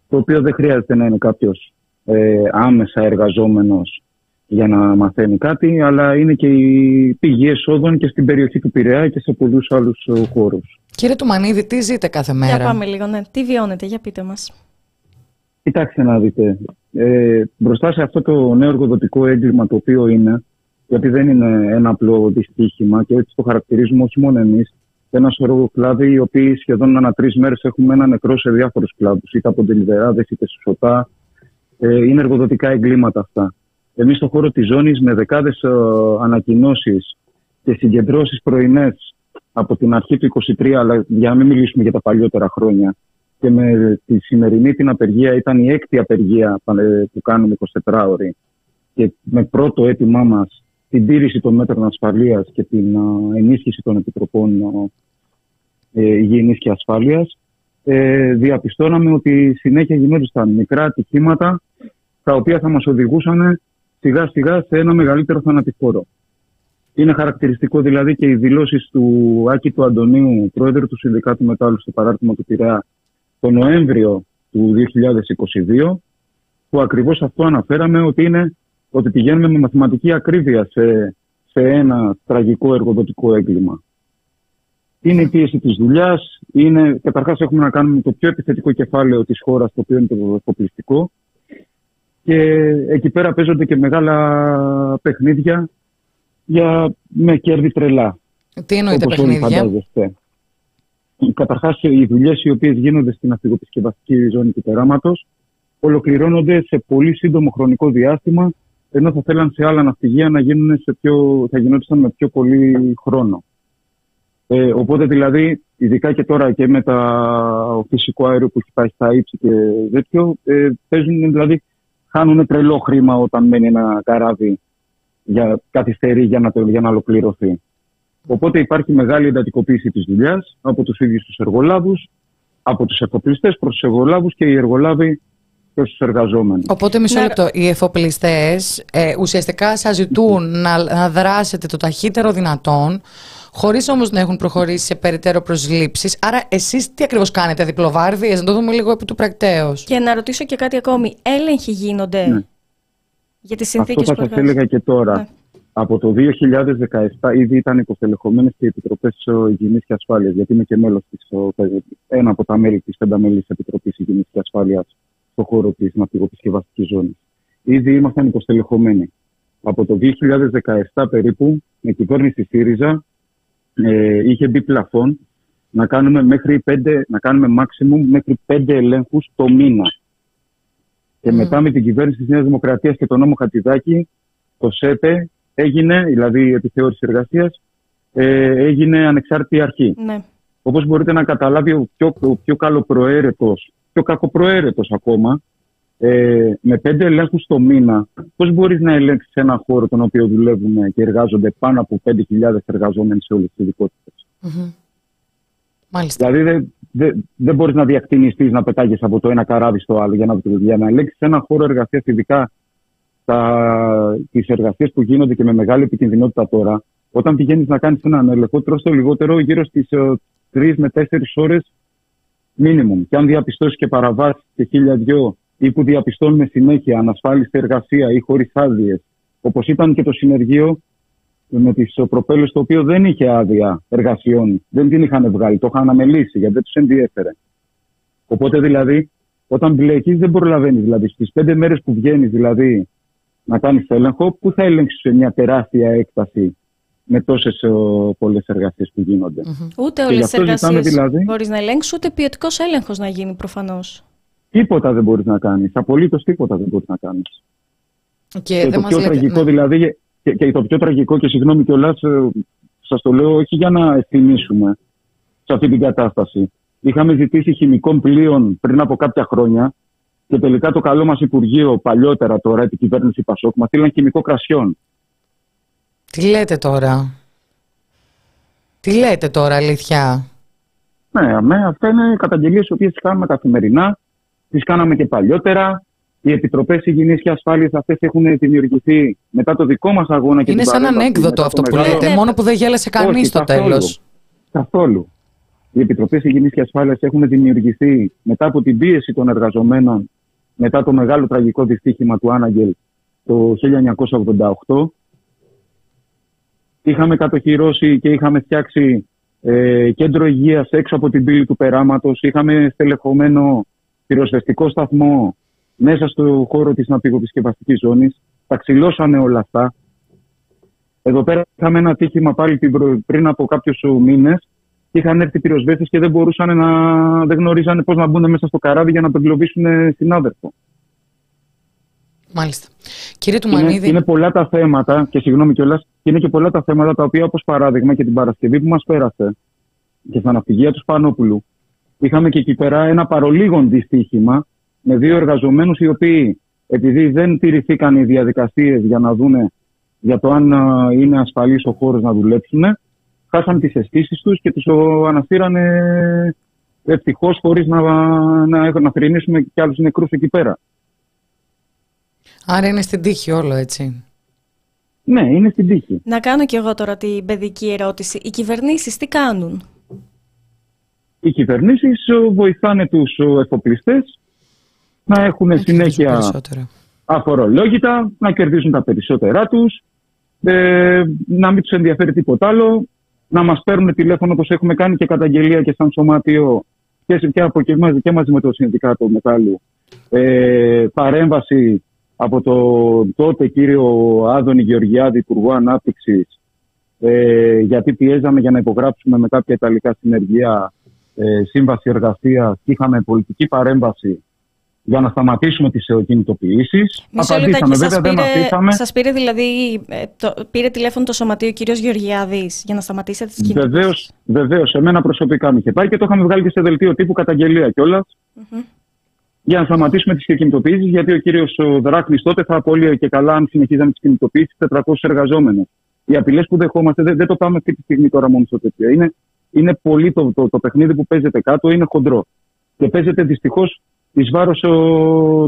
το οποίο δεν χρειάζεται να είναι κάποιος ε, άμεσα εργαζόμενος για να μαθαίνει κάτι, αλλά είναι και η πηγή εσόδων και στην περιοχή του Πειραιά και σε πολλούς άλλους ε, χώρους. Κύριε Τουμανίδη, τι ζείτε κάθε μέρα; Για πάμε λίγο, ναι. Τι βιώνετε, για πείτε μας. Κοιτάξτε να δείτε. ε, μπροστά σε αυτό το νέο εργοδοτικό έγκλημα το οποίο είναι, γιατί δεν είναι ένα απλό δυστύχημα και έτσι το χαρακτηρίζουμε όχι μόνο εμείς, ένα σωρό κλάδοι οι οποίοι σχεδόν ανά τρεις μέρες έχουμε ένα νεκρό σε διάφορους κλάδους, είτε από τελειβεράδε είτε σωτά. Ε, είναι εργοδοτικά εγκλήματα αυτά. Εμείς στον χώρο της ζώνης με δεκάδες ε, ανακοινώσεις και συγκεντρώσεις πρωινές από την αρχή του 2023, αλλά για να μην μιλήσουμε για τα παλιότερα χρόνια, και με τη σημερινή την απεργία ήταν η έκτη απεργία που κάνουμε 24 ώρες και με πρώτο αίτημά μας την τήρηση των μέτρων ασφαλείας και την ενίσχυση των επιτροπών ε, υγιεινής και ασφάλειας ε, διαπιστώναμε ότι συνέχεια γινόντουσαν μικρά ατυχήματα τα οποία θα μας οδηγούσαν σιγά σιγά σε ένα μεγαλύτερο θανατηφόρο. Είναι χαρακτηριστικό δηλαδή και οι δηλώσεις του Άκη του Αντωνίου, πρόεδρου του Συνδικάτου Μετάλλου στο παράρτημα του Πειραιά, το Νοέμβριο του 2022, που ακριβώς αυτό αναφέραμε ότι, είναι, ότι πηγαίνουμε με μαθηματική ακρίβεια σε, σε ένα τραγικό εργοδοτικό έγκλημα. Είναι η πίεση της δουλειάς, είναι, καταρχάς έχουμε να κάνουμε το πιο επιθετικό κεφάλαιο της χώρας, το οποίο είναι το εφοπλιστικό, και εκεί πέρα παίζονται και μεγάλα παιχνίδια για, με κέρδη τρελά. Τι εννοείται παιχνίδια; Καταρχάς, οι δουλειές οι οποίες γίνονται στην αυτοκοπισκευαστική ζώνη του περάματο ολοκληρώνονται σε πολύ σύντομο χρονικό διάστημα, ενώ θα θέλαν σε άλλα ναυπηγεία να γίνουν σε πιο, θα γινόντουσαν με πιο πολύ χρόνο. Ε, οπότε δηλαδή, ειδικά και τώρα και με το φυσικό αέριο που έχει πάει στα ύψη και τέτοιο, ε, παίζουν, δηλαδή, χάνουν τρελό χρήμα όταν μένει ένα καράβι για καθυστερεί για να, για να ολοκληρωθεί. Οπότε υπάρχει μεγάλη εντατικοποίηση της δουλειάς από τους ίδιους τους εργολάβους, από τους εφοπλιστές προς τους εργολάβους και οι εργολάβοι προς τους εργαζόμενους. Οπότε, μισό λεπτό. Οι εφοπλιστές ε, ουσιαστικά σας ζητούν να, να δράσετε το ταχύτερο δυνατόν, χωρίς όμως να έχουν προχωρήσει σε περαιτέρω προσλήψεις. Άρα, εσείς τι ακριβώς κάνετε, διπλοβάρδιες, να το δούμε λίγο επί του πρακτέως. Και να ρωτήσω και κάτι ακόμη. Έλεγχοι γίνονται ναι. για τις συνθήκες που Αυτό θα σας έλεγα και τώρα. Ναι. Από το 2017 ήδη ήταν υποστελεχωμένες και οι επιτροπές υγιεινής και ασφάλειας, γιατί είμαι και μέλος της, ένα από τα μέλη της πενταμελής Επιτροπής Υγιεινής και Ασφάλειας στον χώρο της ναυτικοπισκευαστικής ζώνης. Ήδη ήμασταν υποστελεχωμένοι. Από το 2017 περίπου, η κυβέρνηση ΣΥΡΙΖΑ ε, είχε μπει πλαφόν να κάνουμε, μέχρι πέντε, να κάνουμε maximum μέχρι πέντε ελέγχους το μήνα. Και μετά με την κυβέρνηση της Νέας Δημοκρατίας και τον νόμο Χατιδάκη, το ΣΕΠΕ έγινε, δηλαδή η επιθεώρηση εργασίας, ε, έγινε ανεξάρτητη αρχή. Ναι. Όπως μπορείτε να καταλάβει ο πιο, ο πιο καλοπροαίρετος, πιο κακοπροαίρετος ακόμα, ε, με πέντε ελέγχους το μήνα, πώς μπορείς να ελέγξεις ένα χώρο τον οποίο δουλεύουν και εργάζονται πάνω από 5.000 εργαζόμενοι σε όλες τις ειδικότητες; Mm-hmm. Μάλιστα. Δηλαδή δεν δε, δε μπορείς να διακτηνιστείς να πετάγεις από το ένα καράβι στο άλλο για να, για να ελέγξεις ένα χώρο εργασίας ειδικά τις εργασίες που γίνονται και με μεγάλη επικινδυνότητα τώρα, όταν πηγαίνεις να κάνεις έναν έλεγχο, τρως το λιγότερο γύρω στις 3 ε, με 4 ώρες μίνιμουμ. Και αν διαπιστώσει και παραβάσεις και χίλια δυο ή που διαπιστώνουμε συνέχεια ανασφάλιστη εργασία ή χωρίς άδειες, όπως ήταν και το συνεργείο με τις προπέλες, το οποίο δεν είχε άδεια εργασιών, δεν την είχαν βγάλει, το είχαν αναμελήσει γιατί δεν τους ενδιέφερε. Οπότε δηλαδή, όταν μπλέκεις, δεν προλαβαίνεις. Δηλαδή, στις πέντε μέρες που βγαίνεις, δηλαδή, να κάνεις έλεγχο, πού θα έλεγξεις σε μια τεράστια έκταση με τόσες πολλές εργασίες που γίνονται. Mm-hmm. Ούτε όλες τις εργασίες δηλαδή... μπορείς να ελέγξεις, ούτε ποιοτικός έλεγχος να γίνει προφανώς. Τίποτα δεν μπορείς να κάνεις. Απολύτως τίποτα δεν μπορείς να κάνεις. Και, και το πιο τραγικό ναι. δηλαδή, και, και, το πιο τραγικό και συγγνώμη κιόλας, ε, σας το λέω όχι για να ευθυμίσουμε σε αυτή την κατάσταση. Είχαμε ζητήσει χημικών πλοίων πριν από κάποια χρόνια και τελικά το καλό μας Υπουργείο, παλιότερα τώρα, η κυβέρνηση Πασόκ, μας στείλαν χημικό κρασιόν. Τι λέτε τώρα; Τι λέτε τώρα, αλήθεια; Ναι, αμέ, αυτά είναι καταγγελίες οι οποίες τις κάνουμε καθημερινά. Τις κάναμε και παλιότερα. Οι επιτροπές υγιεινής και ασφάλειας αυτές έχουν δημιουργηθεί μετά το δικό μας αγώνα και Είναι σαν ανέκδοτο αυτό που λέτε, μόνο που δεν γέλασε κανείς στο τέλος. Καθόλου. Οι επιτροπές υγιεινής και ασφάλειας έχουν δημιουργηθεί μετά από την πίεση των εργαζομένων μετά το μεγάλο τραγικό δυστύχημα του Άναγγελ το 1988. Είχαμε κατοχυρώσει και είχαμε φτιάξει ε, κέντρο υγείας έξω από την πύλη του περάματος. Είχαμε στελεχωμένο πυροσβεστικό σταθμό μέσα στο χώρο της ναυπηγοεπισκευαστικής ζώνης. Τα ξυλώσανε όλα αυτά. Εδώ πέρα είχαμε ένα τύχημα πάλι πριν από κάποιους μήνες είχαν έρθει πυροσβέστες και δεν μπορούσαν να. δεν γνωρίζανε πώς να μπουν μέσα στο καράβι για να απεγκλωβίσουν συνάδελφο. Μάλιστα. Κύριε Τουμανίδη. Είναι, είναι πολλά τα θέματα, και συγγνώμη κιόλας, είναι και πολλά τα θέματα τα οποία, όπως παράδειγμα και την Παρασκευή που μας πέρασε και στα ναυπηγεία του Σπανόπουλου, είχαμε και εκεί πέρα ένα παρολίγον δυστύχημα με δύο εργαζομένους οι οποίοι, επειδή δεν τηρηθήκαν οι διαδικασίες για να δούνε για το αν είναι ασφαλής ο χώρος να δουλέψουν, χάσαν τις αισθήσεις τους και τους αναστήρανε ευτυχώς χωρίς να, να, να θρυνήσουμε και άλλους νεκρούς εκεί πέρα. Άρα είναι στην τύχη όλο, έτσι. Ναι, είναι στην τύχη. Να κάνω κι εγώ τώρα την παιδική ερώτηση. Οι κυβερνήσεις τι κάνουν; Οι κυβερνήσεις βοηθάνε τους εφοπλιστές να έχουν συνέχεια αφορολόγητα, να κερδίζουν τα περισσότερά τους, ε, να μην τους ενδιαφέρει τίποτα άλλο, να μας παίρνουν τηλέφωνο όπως έχουμε κάνει και καταγγελία και σαν σωμάτιο και, από και, μαζί, και μαζί με το Συνδικάτο Μετάλλου ε, παρέμβαση από τον τότε κύριο Άδωνη Γεωργιάδη, Υπουργό Ανάπτυξης, ε, γιατί πιέζαμε για να υπογράψουμε με κάποια ιταλικά συνεργεία ε, σύμβαση εργασίας και είχαμε πολιτική παρέμβαση για να σταματήσουμε τις κινητοποιήσεις. Απαντήσαμε, βέβαια δεν αφήσαμε. Σας πήρε δηλαδή, ε, το, πήρε τηλέφωνο το σωματείο ο κύριος Γεωργιάδης για να σταματήσετε τις κινητοποιήσεις; Βεβαίως, βεβαίως, εμένα προσωπικά μου είχε πάει και το είχαμε βγάλει και σε δελτίο τύπου καταγγελία κιόλας. Mm-hmm για να σταματήσουμε τις κινητοποιήσεις, γιατί ο κύριος Δράχνη τότε θα απολύει και καλά αν συνεχίζαμε τις κινητοποιήσεις 400 εργαζόμενου. Οι απειλές που δεχόμαστε δεν, δεν το πάμε αυτή τη στιγμή τώρα μόνο στο τέτοιο. Είναι, είναι πολύ το, το, το, παιχνίδι που παίζεται κάτω, είναι χοντρό. Και παίζεται δυστυχώς εις βάρος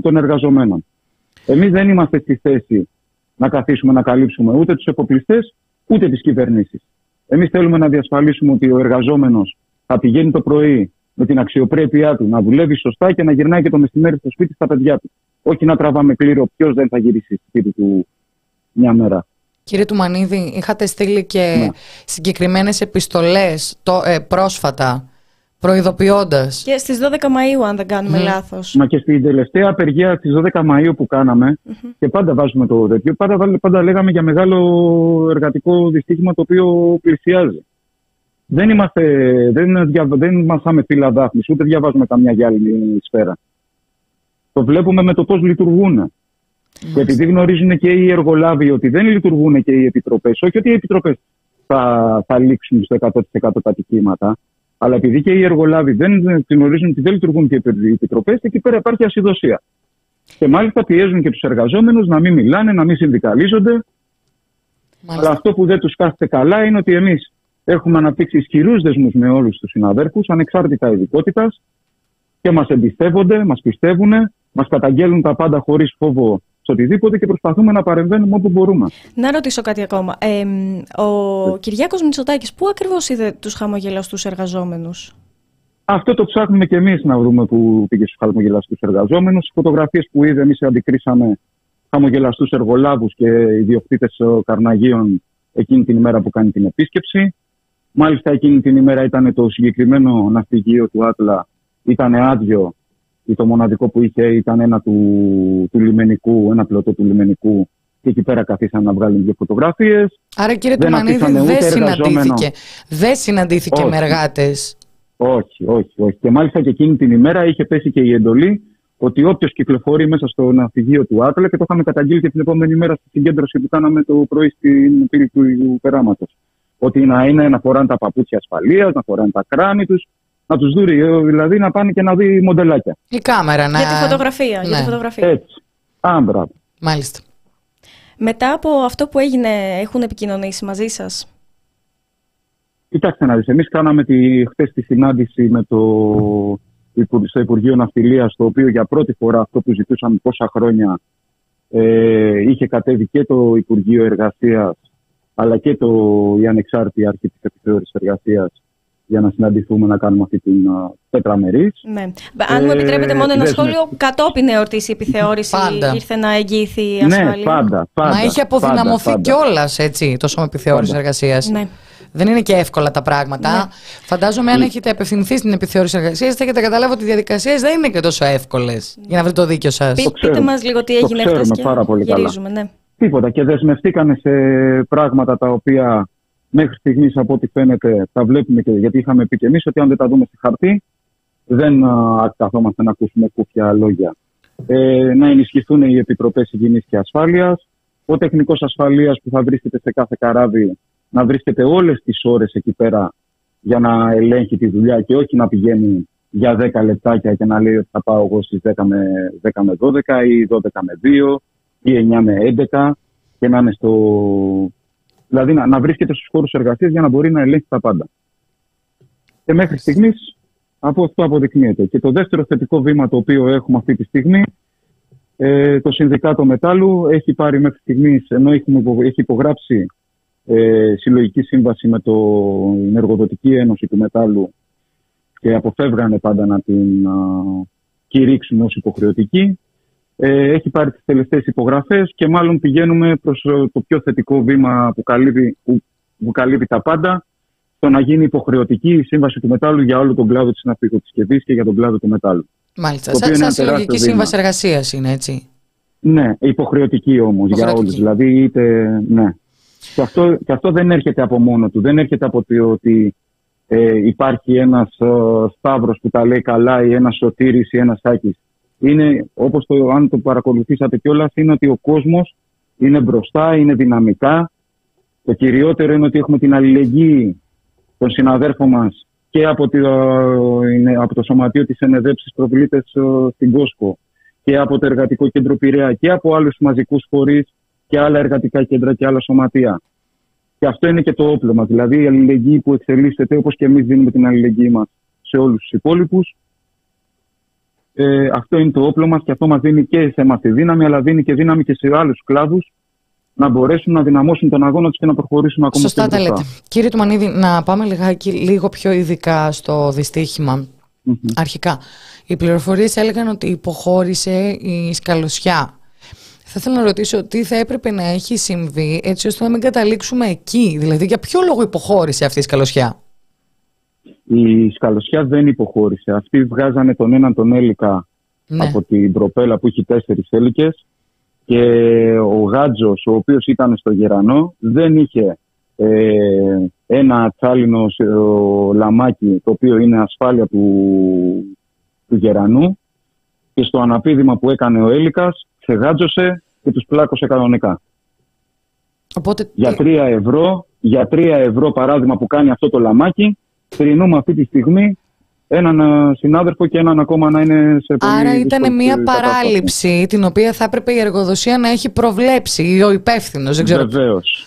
των εργαζομένων. Εμείς δεν είμαστε στη θέση να καθίσουμε να καλύψουμε ούτε τους εποπλιστέ ούτε τις κυβερνήσεις. Εμείς θέλουμε να διασφαλίσουμε ότι ο εργαζόμενος θα πηγαίνει το πρωί με την αξιοπρέπειά του, να δουλεύει σωστά και να γυρνάει και το μεσημέρι στο σπίτι στα παιδιά του. Όχι να τραβάμε κλήρο ποιος δεν θα γυρίσει στο σπίτι του μια μέρα. Κύριε Τουμανίδη, είχατε στείλει και ναι. συγκεκριμένες επιστολές το, ε, πρόσφατα προειδοποιώντας. Και στις 12 Μαΐου αν δεν κάνουμε mm. λάθος. Μα και στην τελευταία απεργία στις 12 Μαΐου που κάναμε mm-hmm. και πάντα βάζουμε το τέτοιο, πάντα, πάντα λέγαμε για μεγάλο εργατικό δυστύχημα το οποίο πλησιάζει δεν είμαστε, δεν, δεν μασάμε φύλλα δάφνης, ούτε διαβάζουμε καμιά γυάλινη σφαίρα. Το βλέπουμε με το πώς λειτουργούν. Και επειδή γνωρίζουν και οι εργολάβοι ότι δεν λειτουργούν και οι επιτροπές, όχι ότι οι επιτροπές θα, θα λήξουν στο 100% τα ατυχήματα, αλλά επειδή και οι εργολάβοι δεν γνωρίζουν ότι δεν λειτουργούν και οι επιτροπές, εκεί πέρα υπάρχει ασυδοσία. Και μάλιστα πιέζουν και τους εργαζόμενους να μην μιλάνε, να μην συνδικαλίζονται. Αλλά αυτό που δεν τους κάθεται καλά είναι ότι εμείς Έχουμε αναπτύξει ισχυρούς δεσμούς με όλους τους συναδέρφους, ανεξάρτητα ειδικότητας και μας εμπιστεύονται, μας πιστεύουν, μας καταγγέλνουν τα πάντα χωρίς φόβο σε οτιδήποτε και προσπαθούμε να παρεμβαίνουμε όπου μπορούμε. Να ρωτήσω κάτι ακόμα. Ε, ο ναι. Κυριάκος Μητσοτάκης, πού ακριβώς είδε τους χαμογελαστού εργαζόμενους, Αυτό το ψάχνουμε και εμείς να βρούμε που πήγε στους χαμογελαστού εργαζόμενους. Οι φωτογραφίες που είδε, εμείς αντικρίσαμε χαμογελαστού εργολάβους και ιδιοκτήτες καρναγίων εκείνη την ημέρα που κάνει την επίσκεψη. Μάλιστα εκείνη την ημέρα ήταν το συγκεκριμένο ναυπηγείο του Άτλα, ήταν άδειο. Το μοναδικό που είχε ήταν ένα του, του λιμενικού, ένα πλωτό του λιμενικού και εκεί πέρα καθίσαν να βγάλουν δύο φωτογραφίες. Άρα κύριε Τουμανίδη δεν συναντήθηκε, δεν συναντήθηκε με εργάτες. Όχι, όχι, όχι. Και μάλιστα και εκείνη την ημέρα είχε πέσει και η εντολή ότι όποιος κυκλοφορεί μέσα στο ναυπηγείο του Άτλα και το είχαμε καταγγείλει και την επόμενη μέρα στη συγκέντρωση που κάναμε το πρωί στην πύλη του περάματος ότι να είναι να φοράνε τα παπούτσια ασφαλείας, να φοράνε τα κράνη τους, να τους δει, ε, δηλαδή να πάνε και να δει μοντελάκια. Η κάμερα, να. Για τη φωτογραφία. Ναι. Για τη φωτογραφία. Έτσι. Α, μπράβο. Μάλιστα. Μετά από αυτό που έγινε, έχουν επικοινωνήσει μαζί σας; Κοιτάξτε να δεις, εμείς κάναμε τη, χθες τη συνάντηση με το, στο Υπουργείο Ναυτιλίας, το οποίο για πρώτη φορά αυτό που ζητούσαμε πόσα χρόνια ε, είχε κατέβει και το Υπουργείο Εργασίας αλλά και το, η ανεξάρτητη αρχή τη επιθεώρηση εργασίας για να συναντηθούμε να κάνουμε αυτή την uh, τετραμερής. Ναι. Αν μου επιτρέπετε μόνο ένα σχόλιο, κατόπιν εορτής η επιθεώρηση πάντα. ήρθε να εγγυηθεί η ναι, ασφάλεια. Ναι, πάντα. πάντα Μα είχε αποδυναμωθεί κιόλας το σώμα επιθεώρησης εργασίας. Ναι. Δεν είναι και εύκολα τα πράγματα. Ναι. Φαντάζομαι, αν έχετε απευθυνθεί στην επιθεώρηση εργασίας, θα έχετε καταλάβει ότι οι διαδικασίες δεν είναι και τόσο εύκολες για να βρείτε το δίκιο σας. Πεί- Το Πείτε ξέρουμε. μας λίγο τι Το έγινε ξέρουμε χθες και πάρα πολύ καλά. γυρίζουμε, ναι. Τίποτα. Και δεσμευτήκανε σε πράγματα τα οποία μέχρι στιγμής, από ό,τι φαίνεται, τα βλέπουμε και γιατί είχαμε πει και εμείς ότι αν δεν τα δούμε στη χαρτί, δεν α, καθόμαστε να ακούσουμε κούφια λόγια. Ε, να ενισχυθούν οι επιτροπές υγιεινής και ασφάλειας. Ο τεχνικός ασφαλείας που θα βρίσκεται σε κάθε καράβι να βρίσκεται όλες τις ώρες εκεί πέρα για να ελέγχει τη δουλειά και όχι να πηγαίνει για 10 λεπτάκια και να λέει ότι θα πάω εγώ στις 10 με, 10 με 12 ή 12 με 2 ή 9 με 11 και να είναι στο... Δηλαδή να, να βρίσκεται στους χώρους εργασίας για να μπορεί να ελέγχει τα πάντα. Και μέχρι στιγμής από αυτό αποδεικνύεται. Και το δεύτερο θετικό βήμα το οποίο έχουμε αυτή τη στιγμή ε, το Συνδικάτο Μετάλλου έχει πάρει μέχρι στιγμής, ενώ έχουμε, υπο- έχει υπογράψει ε, συλλογική σύμβαση με το, την Εργοδοτική Ένωση του Μετάλλου και αποφεύγανε πάντα να την α, κηρύξουν ως υποχρεωτική. Ε, έχει πάρει τις τελευταίες υπογραφές και μάλλον πηγαίνουμε προς ε, το πιο θετικό βήμα που καλύπτει, που, που καλύπτει τα πάντα στο να γίνει υποχρεωτική η σύμβαση του μετάλλου για όλο τον κλάδο της ναυπηγοθηκευής και για τον κλάδο του μετάλλου. Μάλιστα. το Σαν, οποίο είναι σαν ένα συλλογική τεράστιο βήμα. σύμβαση εργασίας είναι έτσι. Ναι, υποχρεωτική όμως για Υποχρεωτική. όλους. Δηλαδή, είτε. Ναι. Και αυτό, και αυτό δεν έρχεται από μόνο του. Δεν έρχεται από το ότι ε, υπάρχει ένας ε, Σταύρος που τα λέει καλά ή ένας Σωτήρης ή ένας Σάκης. Είναι, όπως το, αν το παρακολουθήσατε κιόλας, είναι ότι ο κόσμος είναι μπροστά, είναι δυναμικά. Το κυριότερο είναι ότι έχουμε την αλληλεγγύη των συναδέρφων μας και από, τη, ε, είναι- από το Σωματείο της Ενεδέψης Προβλήτες ε, στην Κόσκο και από το Εργατικό Κέντρο Πειραιά και από άλλους μαζικούς φορείς και άλλα εργατικά κέντρα και άλλα σωματεία. Και αυτό είναι και το όπλο μας. Δηλαδή η αλληλεγγύη που εξελίσσεται όπως και εμείς δίνουμε την αλληλεγγύη μας σε όλους τους υπόλοιπους. Ε, αυτό είναι το όπλο μας και αυτό μας δίνει και σε εμάς τη δύναμη αλλά δίνει και δύναμη και σε άλλους κλάδους να μπορέσουν να δυναμώσουν τον αγώνα τους και να προχωρήσουν ακόμα Σωστά πιο τα μπροστά. λέτε. Κύριε Τουμανίδη, να πάμε λιγάκι, λίγο πιο ειδικά στο δυστύχημα. Μμμ. Αρχικά, οι πληροφορίες έλεγαν ότι υποχώρησε η σκαλωσιά. Θα ήθελα να ρωτήσω τι θα έπρεπε να έχει συμβεί έτσι ώστε να μην καταλήξουμε εκεί. Δηλαδή, για ποιο λόγο υποχώρησε αυτή η σκαλωσιά; Η σκαλωσιά δεν υποχώρησε. Αυτοί βγάζανε τον έναν τον έλικα Ναι. από την προπέλα που έχει τέσσερις έλικες και ο Γάτζος, ο οποίος ήταν στο Γερανό, δεν είχε ε, ένα τσάλινο ε, λαμάκι το οποίο είναι ασφάλεια του, του Γερανού και στο αναπήδημα που έκανε ο Έλικας ξεγάτζωσε και τους πλάκωσε κανονικά. Οπότε, Για 3 ευρώ, για 3 ευρώ παράδειγμα που κάνει αυτό το λαμάκι, θρυνούμε αυτή τη στιγμή έναν ε, συνάδελφο και έναν ακόμα να είναι σε πολύ άρα δύσκολη ήταν μια κατάσταση. παράληψη την οποία θα έπρεπε η εργοδοσία να έχει προβλέψει ή ο υπεύθυνος. Δεν ξέρω. Βεβαίως.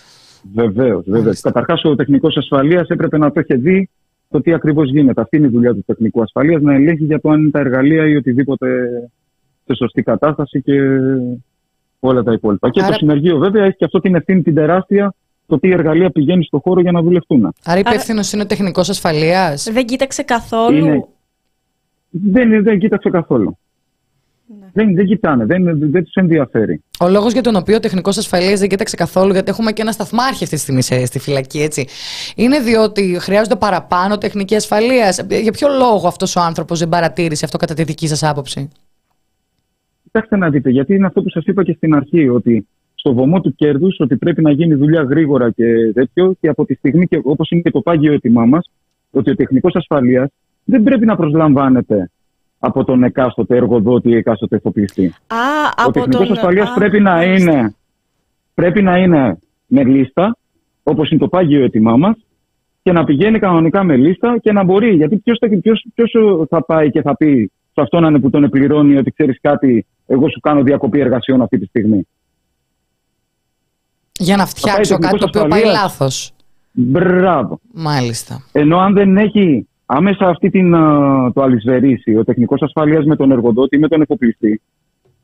Βεβαίως. Βεβαίως. Μάλιστα. Καταρχάς, ο τεχνικός ασφαλείας έπρεπε να το είχε δει το τι ακριβώς γίνεται. Αυτή είναι η δουλειά του τεχνικού ασφαλείας, να ελέγχει για το αν είναι τα εργαλεία ή οτιδήποτε σε σωστή κατάσταση και όλα τα υπόλοιπα. Και Άρα- το συνεργείο, βέβαια, έχει και αυτό την ευθύνη την τεράστια το τι εργαλεία πηγαίνει στο χώρο για να δουλευτούν. Άρα υπεύθυνος είναι ο τεχνικός ασφαλείας; Δεν κοίταξε καθόλου; Είναι- Δεν, δεν κοίταξε καθόλου. Ναι. Δεν, δεν κοιτάνε, δεν, δεν τους ενδιαφέρει. Ο λόγος για τον οποίο ο τεχνικός ασφαλείας δεν κοίταξε καθόλου, γιατί έχουμε και ένα σταθμάρχη αυτή τη στιγμή σε- στη φυλακή, έτσι. Είναι διότι χρειάζονται παραπάνω τεχνική ασφαλεία. Για ποιο λόγο αυτός ο άνθρωπος δεν παρατήρησε αυτό κατά τη δική σας άποψη; Κοιτάξτε να δείτε, γιατί είναι αυτό που σας είπα και στην αρχή, ότι στο βωμό του κέρδους ότι πρέπει να γίνει δουλειά γρήγορα και τέτοιο, και από τη στιγμή, και όπως είναι και το πάγιο αίτημά μας, ότι ο τεχνικός ασφαλείας δεν πρέπει να προσλαμβάνεται από τον εκάστοτε εργοδότη ή εκάστοτε εφοπλιστή. Α, Ο από τεχνικός τον... ασφαλείας α, πρέπει, να μάλιστα. είναι, πρέπει να είναι με λίστα, όπως είναι το πάγιο αίτημά μας, και να πηγαίνει κανονικά με λίστα και να μπορεί. Γιατί ποιος θα, ποιος, ποιος θα πάει και θα πει σε αυτόν που τον επληρώνει ότι ξέρεις κάτι, εγώ σου κάνω διακοπή εργασιών αυτή τη στιγμή. Για να φτιάξω τεχνικός κάτι το οποίο πάει ασφαλείας. λάθος. Μπράβο. Μάλιστα. Ενώ αν δεν έχει άμεσα αυτή την, α, το αλυσβερίσει ο τεχνικός ασφαλείας με τον εργοδότη ή με τον εφοπλιστή,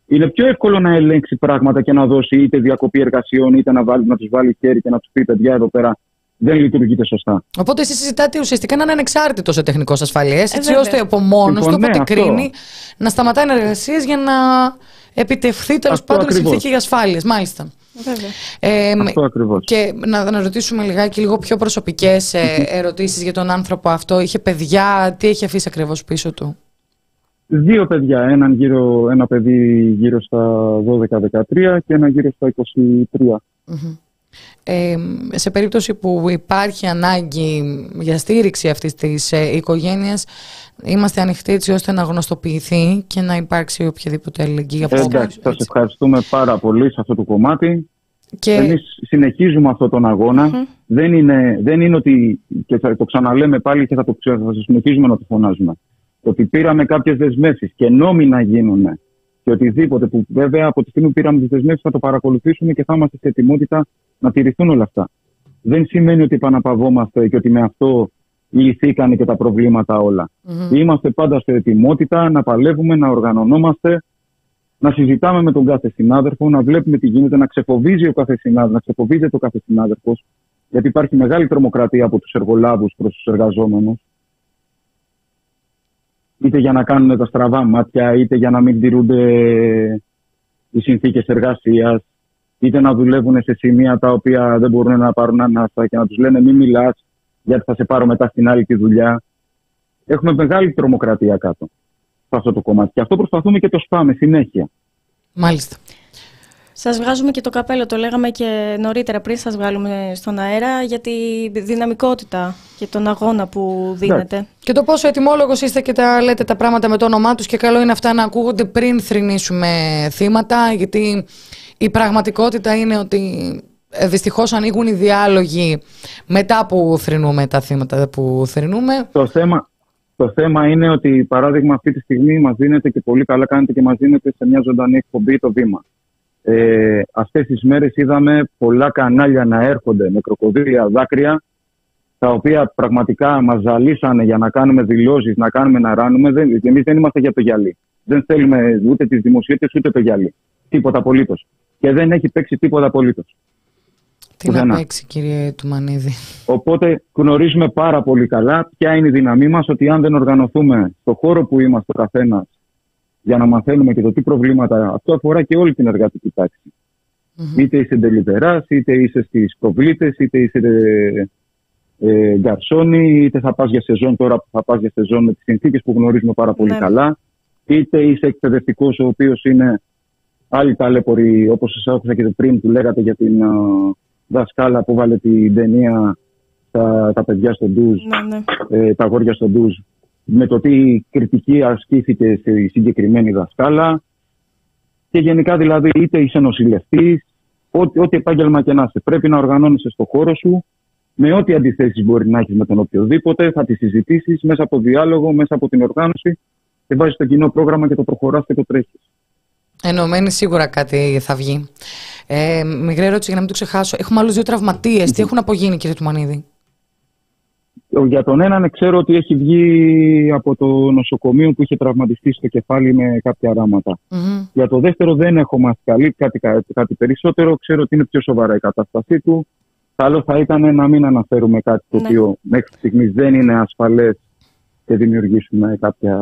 είναι πιο εύκολο να ελέγξει πράγματα και να δώσει είτε διακοπή εργασιών είτε να, βάλει, να τους βάλει χέρι και να τους πει παιδιά εδώ πέρα δεν λειτουργείτε σωστά. Οπότε εσείς συζητάτε ουσιαστικά να είναι ανεξάρτητο ο τεχνικός ασφαλείας, έτσι βέβαια. ώστε από μόνος του, Λοιπόν, από ναι, ό,τι αυτό. κρίνει, να σταματάει εργασίες για να επιτευχθεί τέλος Αυτό πάντων η ακριβώς. συνθήκη ασφάλεια. Μάλιστα. Ε, αυτό ακριβώς. Και να, να ρωτήσουμε λιγάκι λίγο πιο προσωπικές ε, ερωτήσεις για τον άνθρωπο αυτό. Είχε παιδιά, τι έχει αφήσει ακριβώς πίσω του; Δύο παιδιά, έναν γύρω, ένα παιδί γύρω στα 12-13 και ένα γύρω στα 23. Ε, σε περίπτωση που υπάρχει ανάγκη για στήριξη αυτής της ε, οικογένειας είμαστε ανοιχτοί έτσι ώστε να γνωστοποιηθεί και να υπάρξει οποιαδήποτε αλληλεγγύη. Εντάξει, σας ευχαριστούμε πάρα πολύ σε αυτό το κομμάτι. Και... Εμείς συνεχίζουμε αυτόν τον αγωνα Δεν, είναι, δεν είναι ότι, και θα το ξαναλέμε πάλι και θα το θα συνεχίζουμε να το φωνάζουμε, ότι πήραμε κάποιες δεσμεύσεις και νόμοι να γίνουν και οτιδήποτε που βέβαια από τη στιγμή που πήραμε τις δεσμεύσεις θα το παρακολουθήσουμε και θα είμαστε σε ετοιμότητα να τηρηθούν όλα αυτά. Δεν σημαίνει ότι επαναπαυόμαστε και ότι με αυτό λυθήκανε και τα προβλήματα όλα. Είμαστε πάντα σε ετοιμότητα να παλεύουμε, να οργανωνόμαστε, να συζητάμε με τον κάθε συνάδελφο, να βλέπουμε τι γίνεται, να ξεφοβίζει ο κάθε συνάδελφος, να ξεφοβίζεται ο κάθε συνάδελφος, γιατί υπάρχει μεγάλη τρομοκρατία από τους εργολάβους προς τους εργαζόμενους. Είτε για να κάνουν τα στραβά μάτια, είτε για να μην τηρούνται οι συνθήκες εργασίας, είτε να δουλεύουν σε σημεία τα οποία δεν μπορούν να πάρουν ανάσα και να τους λένε μην μιλάς, γιατί θα σε πάρω μετά στην άλλη τη δουλειά. Έχουμε μεγάλη τρομοκρατία κάτω σε αυτό το κομμάτι. Και αυτό προσπαθούμε και το σπάμε συνέχεια. Μάλιστα. Σας βγάζουμε και το καπέλο, το λέγαμε και νωρίτερα πριν σας βγάλουμε στον αέρα για τη δυναμικότητα και τον αγώνα που δίνετε. Και το πόσο ετοιμόλογος είστε και τα λέτε τα πράγματα με το όνομά τους και καλό είναι αυτά να ακούγονται πριν θρυνήσουμε θύματα γιατί η πραγματικότητα είναι ότι ε, δυστυχώς ανοίγουν οι διάλογοι μετά που θρυνούμε τα θύματα που θρυνούμε. Το θέμα, το θέμα είναι ότι, παράδειγμα, αυτή τη στιγμή μας δίνεται και πολύ καλά κάνετε και μας δίνετε σε μια ζωντανή εκπομπή το βήμα. Ε, αυτές τις μέρες είδαμε πολλά κανάλια να έρχονται με κροκοδίλια δάκρυα τα οποία πραγματικά μας ζαλίσανε για να κάνουμε δηλώσεις, να κάνουμε να ράνουμε. Δεν, εμείς δεν είμαστε για το γυαλί. Δεν θέλουμε ούτε τις δημοσιότητες ούτε το γυαλί. Τίποτα απολύτως. Και δεν έχει παίξει τίποτα απολύτως. Τι να παίξει κύριε Τουμανίδη. Οπότε γνωρίζουμε πάρα πολύ καλά ποια είναι η δύναμή μας ότι αν δεν οργανωθούμε στο χώρο που είμαστε ο καθένας για να μαθαίνουμε και το τι προβλήματα αυτό αφορά και όλη την εργατική τάξη. Mm-hmm. Είτε είσαι ντελιβεράς, είτε είσαι στις προβλήτε, είτε είσαι ε, γκαρσόνι, είτε θα πας για σεζόν τώρα που θα πας για σεζόν με τις συνθήκες που γνωρίζουμε πάρα πολύ ναι. καλά, είτε είσαι εκπαιδευτικός ο οποίος είναι άλλοι ταλέποροι, όπως σας άκουσα και πριν που λέγατε για την δασκάλα που βάλε την ταινία τα, τα παιδιά στο ντουζ, ναι, ναι. Ε, τα αγόρια στο ντουζ, με το τι κριτική ασκήθηκε στη συγκεκριμένη δασκάλα. Και γενικά δηλαδή είτε είσαι νοσηλευτής, ό,τι, ό,τι επάγγελμα και να είσαι, πρέπει να οργανώνεσαι στο χώρο σου με ό,τι αντιθέσεις μπορεί να έχεις με τον οποιοδήποτε, θα τις συζητήσεις μέσα από διάλογο, μέσα από την οργάνωση και βάζεις το κοινό πρόγραμμα και το προχωράς και το τρέχεις. Ενωμένη σίγουρα κάτι θα βγει. Ε, μικρή ερώτηση για να μην το ξεχάσω. Έχουμε άλλους δύο τραυματίες. Τι έχουν απογίνει, κύριε Τουμανίδη; Για τον έναν ξέρω ότι έχει βγει από το νοσοκομείο που είχε τραυματιστεί στο κεφάλι με κάποια Για το δεύτερο δεν έχω μάθει καλή, κάτι, κάτι περισσότερο. Ξέρω ότι είναι πιο σοβαρά η κατάστασή του. Καλό θα ήταν να μην αναφέρουμε κάτι το ναι. οποίο μέχρι στιγμής δεν είναι ασφαλές και δημιουργήσουμε κάποια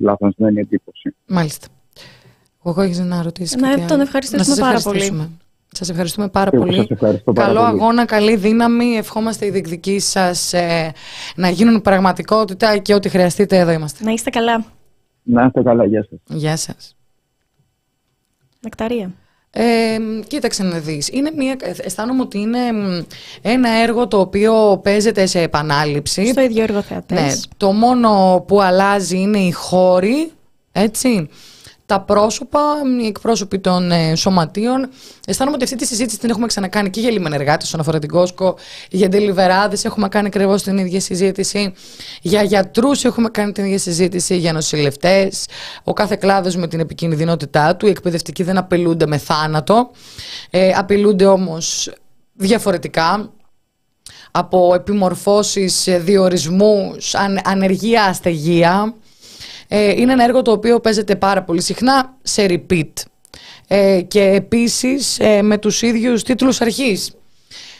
λάθασμένη εντύπωση. Μάλιστα. Εγώ έχεις να ρωτήσεις. Ναι, τον ευχαριστήσουμε πάρα πολύ. Σας ευχαριστούμε πάρα πολύ. Καλό αγώνα, καλή δύναμη. Ευχόμαστε οι διεκδικοί σας ε, να γίνουν πραγματικότητα και ό,τι χρειαστείτε εδώ είμαστε. Να είστε καλά. Να είστε καλά. Γεια σας. Γεια σας. Νεκταρία. Ε, κοίταξε να δεις, είναι μια, αισθάνομαι ότι είναι ένα έργο το οποίο παίζεται σε επανάληψη. Στο ίδιο έργο θεατές. Ναι, το μόνο που αλλάζει είναι οι χώροι, έτσι τα πρόσωπα, οι εκπρόσωποι των ε, σωματείων. Αισθάνομαι ότι αυτή τη συζήτηση την έχουμε ξανακάνει και για λιμενεργάτε όσον αφορά την Κόσκο, για ντελιβεράδε έχουμε κάνει ακριβώς την ίδια συζήτηση, για γιατρούς έχουμε κάνει την ίδια συζήτηση, για νοσηλευτές. Ο κάθε κλάδος με την επικίνδυνοτητά του. Οι εκπαιδευτικοί δεν απειλούνται με θάνατο. Ε, απειλούνται όμως διαφορετικά από επιμορφώσεις, διορισμούς, ανεργία, αστεγία. Ε, είναι ένα έργο το οποίο παίζεται πάρα πολύ συχνά σε repeat. Ε, και επίσης ε, με τους ίδιους τίτλους αρχής.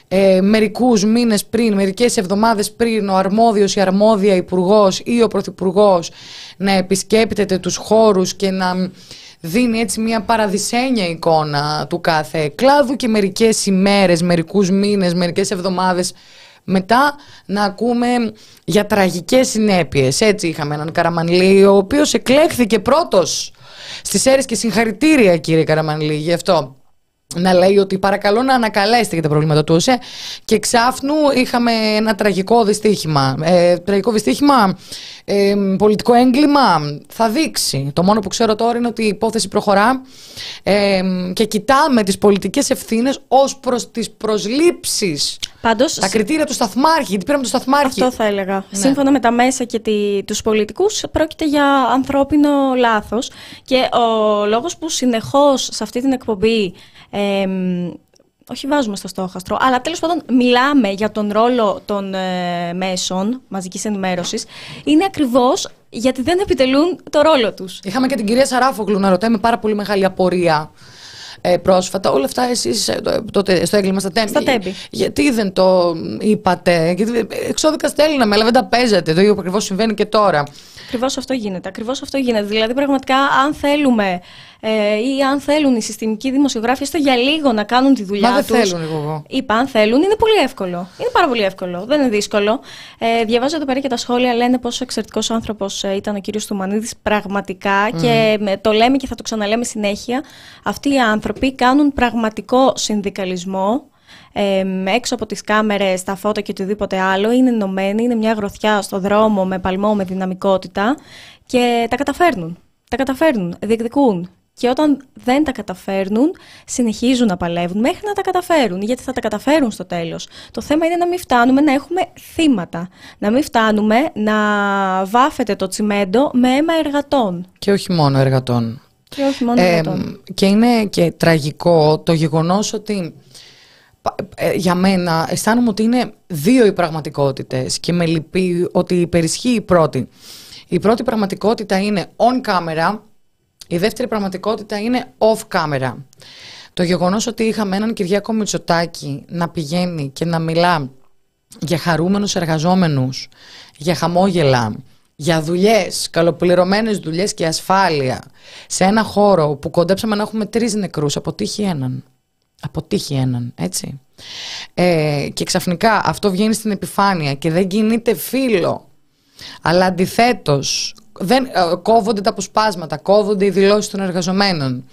Ε, μερικούς μήνες πριν, μερικές εβδομάδες πριν ο αρμόδιος, η αρμόδια υπουργός ή ο πρωθυπουργός να επισκέπτεται τους χώρους και να δίνει έτσι μια παραδεισένια εικόνα του κάθε κλάδου και μερικές ημέρες, μερικούς μήνες, μερικές εβδομάδες μετά να ακούμε για τραγικές συνέπειες. Έτσι είχαμε έναν Καραμανλή ο οποίος εκλέχθηκε πρώτος στις αίρες και συγχαρητήρια κύριε Καραμανλή γι' αυτό να λέει ότι παρακαλώ να ανακαλέσετε για τα προβλήματα τους ΟΣΕ και ξάφνου είχαμε ένα τραγικό δυστύχημα. Ε, τραγικό δυστύχημα, ε, πολιτικό έγκλημα, θα δείξει. Το μόνο που ξέρω τώρα είναι ότι η υπόθεση προχωρά ε, και κοιτάμε τις πολιτικές ευθύνες ως προς τις προσλήψεις. Πάντως, τα κριτήρια του σταθμάρχη, γιατί πήραμε το σταθμάρχη. Αυτό θα έλεγα. Ναι. Σύμφωνα με τα μέσα και τη, τους πολιτικούς πρόκειται για ανθρώπινο λάθος και ο λόγος που συνεχώς σε αυτή την εκπομπή όχι βάζουμε στο στόχαστρο, αλλά τέλος πάντων μιλάμε για τον ρόλο των ε, μέσων μαζικής ενημέρωσης, είναι ακριβώς γιατί δεν επιτελούν το ρόλο τους. Είχαμε και την κυρία Σαράφογλου να ρωτάει με πάρα πολύ μεγάλη απορία ε, πρόσφατα. Όλα αυτά εσείς ε, τότε στο έγκλημα στα τέμπη. Στα τέμπη. Γιατί δεν το είπατε; Γιατί εξώδικα στέλναμε, αλλά δεν τα παίζετε. Το ίδιο ακριβώς συμβαίνει και τώρα. Ακριβώς αυτό γίνεται. Ακριβώς αυτό γίνεται. Δηλαδή, πραγματικά, αν θέλουμε ε, ή αν θέλουν οι συστημικοί δημοσιογράφοι έστω για λίγο να κάνουν τη δουλειά του. Μα δεν θέλουν εγώ. Είπα, αν θέλουν, είναι πολύ εύκολο. Είναι πάρα πολύ εύκολο. Δεν είναι δύσκολο. Ε, διαβάζω εδώ πέρα και τα σχόλια λένε πόσο εξαιρετικός άνθρωπος ε, ήταν ο κύριος Τουμανίδης πραγματικά και το λέμε και θα το ξαναλέμε συνέχεια. Αυτοί οι άνθρωποι κάνουν πραγματικό συνδικαλισμό ε, έξω από τις κάμερες, τα φώτα και οτιδήποτε άλλο, είναι ενωμένοι, είναι μια γροθιά στο δρόμο με παλμό, με δυναμικότητα και τα καταφέρνουν. Τα καταφέρνουν, διεκδικούν. Και όταν δεν τα καταφέρνουν, συνεχίζουν να παλεύουν μέχρι να τα καταφέρουν, γιατί θα τα καταφέρουν στο τέλος. Το θέμα είναι να μην φτάνουμε να έχουμε θύματα. Να μην φτάνουμε να βάφεται το τσιμέντο με αίμα εργατών. Και όχι μόνο εργατών. Και όχι μόνο εργατών. Και είναι και τραγικό το γεγονός ότι ε, για μένα αισθάνομαι ότι είναι δύο οι πραγματικότητες και με λυπεί ότι υπερισχύει η πρώτη. Η πρώτη πραγματικότητα είναι on camera, η δεύτερη πραγματικότητα είναι off camera. Το γεγονός ότι είχαμε έναν Κυριάκο Μητσοτάκη να πηγαίνει και να μιλά για χαρούμενους εργαζόμενους, για χαμόγελα, για δουλειές, καλοπληρωμένες δουλειές και ασφάλεια σε ένα χώρο που κοντέψαμε να έχουμε τρεις νεκρούς, αποτύχει έναν αποτύχει έναν, έτσι. Ε, και ξαφνικά αυτό βγαίνει στην επιφάνεια και δεν κινείται φίλο. Αλλά αντιθέτως, δεν, ε, κόβονται τα αποσπάσματα, κόβονται οι δηλώσεις των εργαζομένων.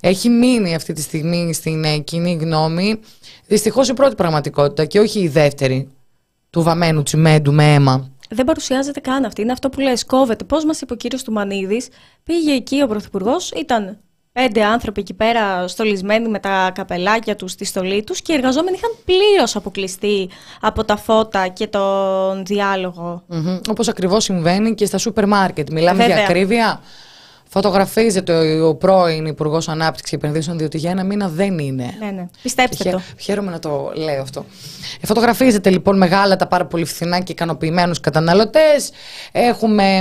Έχει μείνει αυτή τη στιγμή στην ε, κοινή γνώμη δυστυχώς η πρώτη πραγματικότητα και όχι η δεύτερη του βαμμένου τσιμέντου με αίμα. Δεν παρουσιάζεται καν αυτή. Είναι αυτό που λες, κόβεται. Πώς μας είπε ο κύριος Τουμανίδης, πήγε εκεί ο Πρωθυπουργός, ήταν πέντε άνθρωποι εκεί πέρα στολισμένοι με τα καπελάκια τους στη στολή τους και οι εργαζόμενοι είχαν πλήρως αποκλειστεί από τα φώτα και τον διάλογο. Mm-hmm. Όπως ακριβώς συμβαίνει και στα σούπερ μάρκετ. Μιλάμε για ακρίβεια. Φωτογραφίζεται ο πρώην Υπουργός Ανάπτυξης Επενδύσεων, διότι για ένα μήνα δεν είναι. Ναι, ναι. Πιστέψτε το. Χαίρομαι να το λέω αυτό. Ε, φωτογραφίζεται λοιπόν μεγάλα τα πάρα πολύ φθηνά και ικανοποιημένους καταναλωτές. Έχουμε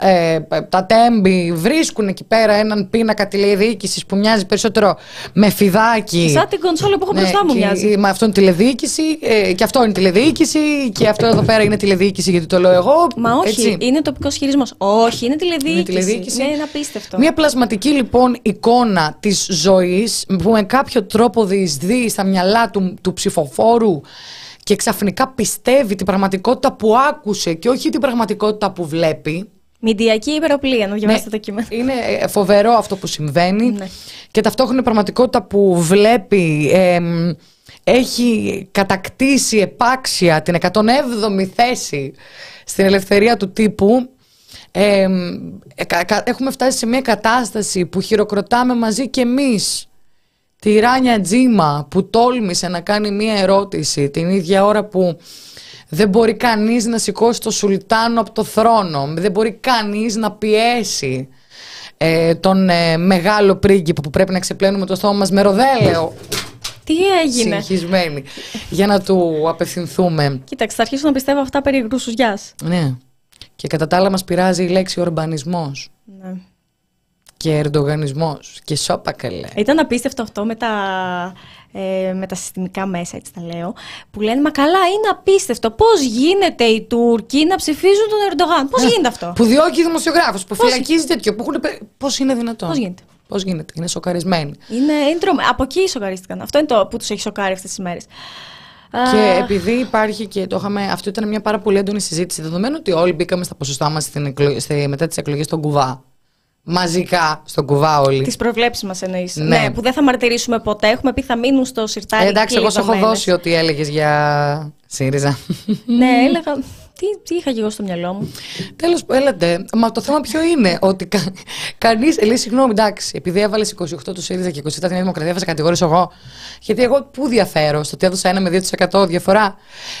ε, τα τέμπη, βρίσκουν εκεί πέρα έναν πίνακα τηλεδιοίκησης που μοιάζει περισσότερο με φιδάκι. Σαν την κονσόλα που έχω ναι, μπροστά μου μοιάζει. Με αυτό είναι τηλεδιοίκηση ε, και αυτό είναι τηλεδιοίκηση και αυτό εδώ πέρα είναι τηλεδιοίκηση γιατί το λέω εγώ. Μα όχι, έτσι. είναι τοπικός χειρισμός. Όχι, είναι τηλεδιοίκηση. Είναι τηλεδιοίκηση. Ναι, είναι απίστευτο. Μια πλασματική λοιπόν εικόνα της ζωής που με κάποιο τρόπο διεισδύει στα μυαλά του, του ψηφοφόρου και ξαφνικά πιστεύει την πραγματικότητα που άκουσε και όχι την πραγματικότητα που βλέπει. Μηντιακή υπεροπλία, να διαβάσετε ναι, το κείμενο. Είναι ε, φοβερό αυτό που συμβαίνει ναι. και ταυτόχρονα η πραγματικότητα που βλέπει έχει κατακτήσει επάξια την 107η θέση στην ελευθερία του τύπου ε, έχουμε φτάσει σε μια κατάσταση που χειροκροτάμε μαζί και εμείς τη Ράνια Τζίμα που τόλμησε να κάνει μια ερώτηση την ίδια ώρα που δεν μπορεί κανείς να σηκώσει το σουλτάνο από το θρόνο, δεν μπορεί κανείς να πιέσει ε, τον ε, μεγάλο πρίγκιπο που πρέπει να ξεπλένουμε το στόμα μας με ροδέλαιο. Τι έγινε; Συγχυσμένοι. Για να του απευθυνθούμε. Κοίταξε, θα αρχίσω να πιστεύω αυτά περί γκρούσους Ναι. Και κατά τα άλλα μας πειράζει η λέξη ορμπανισμός. Ναι. και ερντογανισμός και σώπα καλέ. Ήταν απίστευτο αυτό με τα, ε, με τα συστημικά μέσα, έτσι τα λέω, που λένε Μα καλά, είναι απίστευτο. Πώς γίνεται οι Τούρκοι να ψηφίζουν τον Ερντογάν, Πώς γίνεται αυτό; Που διώκει δημοσιογράφους, που Πώς- φυλακίζει τέτοιο, που έχουν. Πώς είναι δυνατόν; Πώς γίνεται; Πώς γίνεται, είναι σοκαρισμένοι. Είναι, είναι τρομε- Από εκεί σοκαρίστηκαν. Αυτό είναι το που τους έχει σοκάρει αυτές τις μέρες. Και επειδή υπάρχει και το είχαμε, αυτό ήταν μια πάρα πολύ έντονη συζήτηση, δεδομένου ότι όλοι μπήκαμε στα ποσοστά μας μετά τις εκλογές στον Κουβά. Μαζικά στον Κουβά όλοι. Τις προβλέψεις μας εννοείς. Ναι. Ναι. που δεν θα μαρτυρήσουμε ποτέ. Έχουμε πει θα μείνουν στο σιρτάρι. Ε, εντάξει, και εγώ σου έχω λιβαμένες. δώσει ό,τι έλεγες για ΣΥΡΙΖΑ. Ναι, έλεγα. Τι, τι είχα και εγώ στο μυαλό μου. Τέλος έλατε. Μα το θέμα ποιο είναι, ότι κα, κανείς. Λέει, συγγνώμη, εντάξει, επειδή έβαλες 28 τους ΣΥΡΙΖΑ και 27 τη Νέα Δημοκρατία, θα σε κατηγορήσω εγώ. Γιατί εγώ πού διαφέρω, στο ότι έδωσα 1 με 2% διαφορά.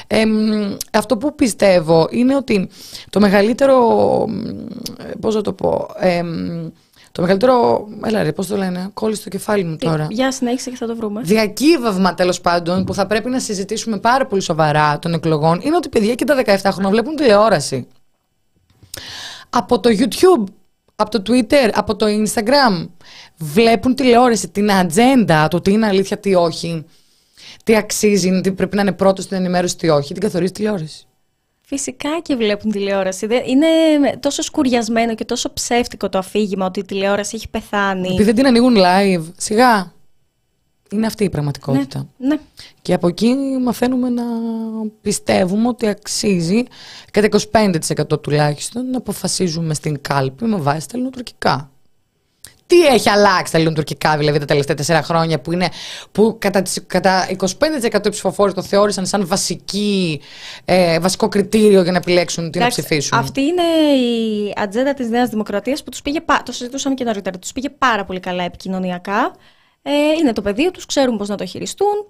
Ε, μ, αυτό που πιστεύω είναι ότι το μεγαλύτερο. Πώς να το πω. Ε, μ, το μεγαλύτερο. Έλα, ρε, πώς το λένε. Κόλλησε το κεφάλι μου τώρα. Τι, Για συνέχισε και θα το βρούμε. Διακύβευμα τέλος πάντων που θα πρέπει να συζητήσουμε πάρα πολύ σοβαρά των εκλογών είναι ότι παιδιά και τα 17 χρόνια βλέπουν τηλεόραση. Από το YouTube, από το Twitter, από το Instagram. Βλέπουν τηλεόραση, την ατζέντα, το τι είναι αλήθεια, τι όχι. Τι αξίζει, τι πρέπει να είναι πρώτο στην ενημέρωση, τι όχι. Την καθορίζει τηλεόραση. Φυσικά και βλέπουν τηλεόραση. Δεν- Είναι τόσο σκουριασμένο και τόσο ψεύτικο το αφήγημα ότι η τηλεόραση έχει πεθάνει. Επειδή δεν την ανοίγουν live, σιγά. Είναι αυτή η πραγματικότητα. Ναι. Και από εκεί μαθαίνουμε να πιστεύουμε ότι αξίζει κατά 25% τουλάχιστον να αποφασίζουμε στην κάλπη με βάση τα ελληνοτουρκικά. Τι έχει αλλάξει τα ελληνοτουρκικά δηλαδή τα τελευταία τέσσερα χρόνια που, είναι, που κατά, τις- κατά 25% οι ψηφοφόροι το θεώρησαν σαν βασική, ε, βασικό κριτήριο για να επιλέξουν τι να Εντάξει, ψηφίσουν; Αυτή είναι η ατζέντα της Νέας Δημοκρατίας που τους πήγε, πα- το συζητούσαμε και νωρίτερα, τους πήγε πάρα πολύ καλά επικοινωνιακά. Ε, είναι το πεδίο τους, ξέρουν πώς να το χειριστούν,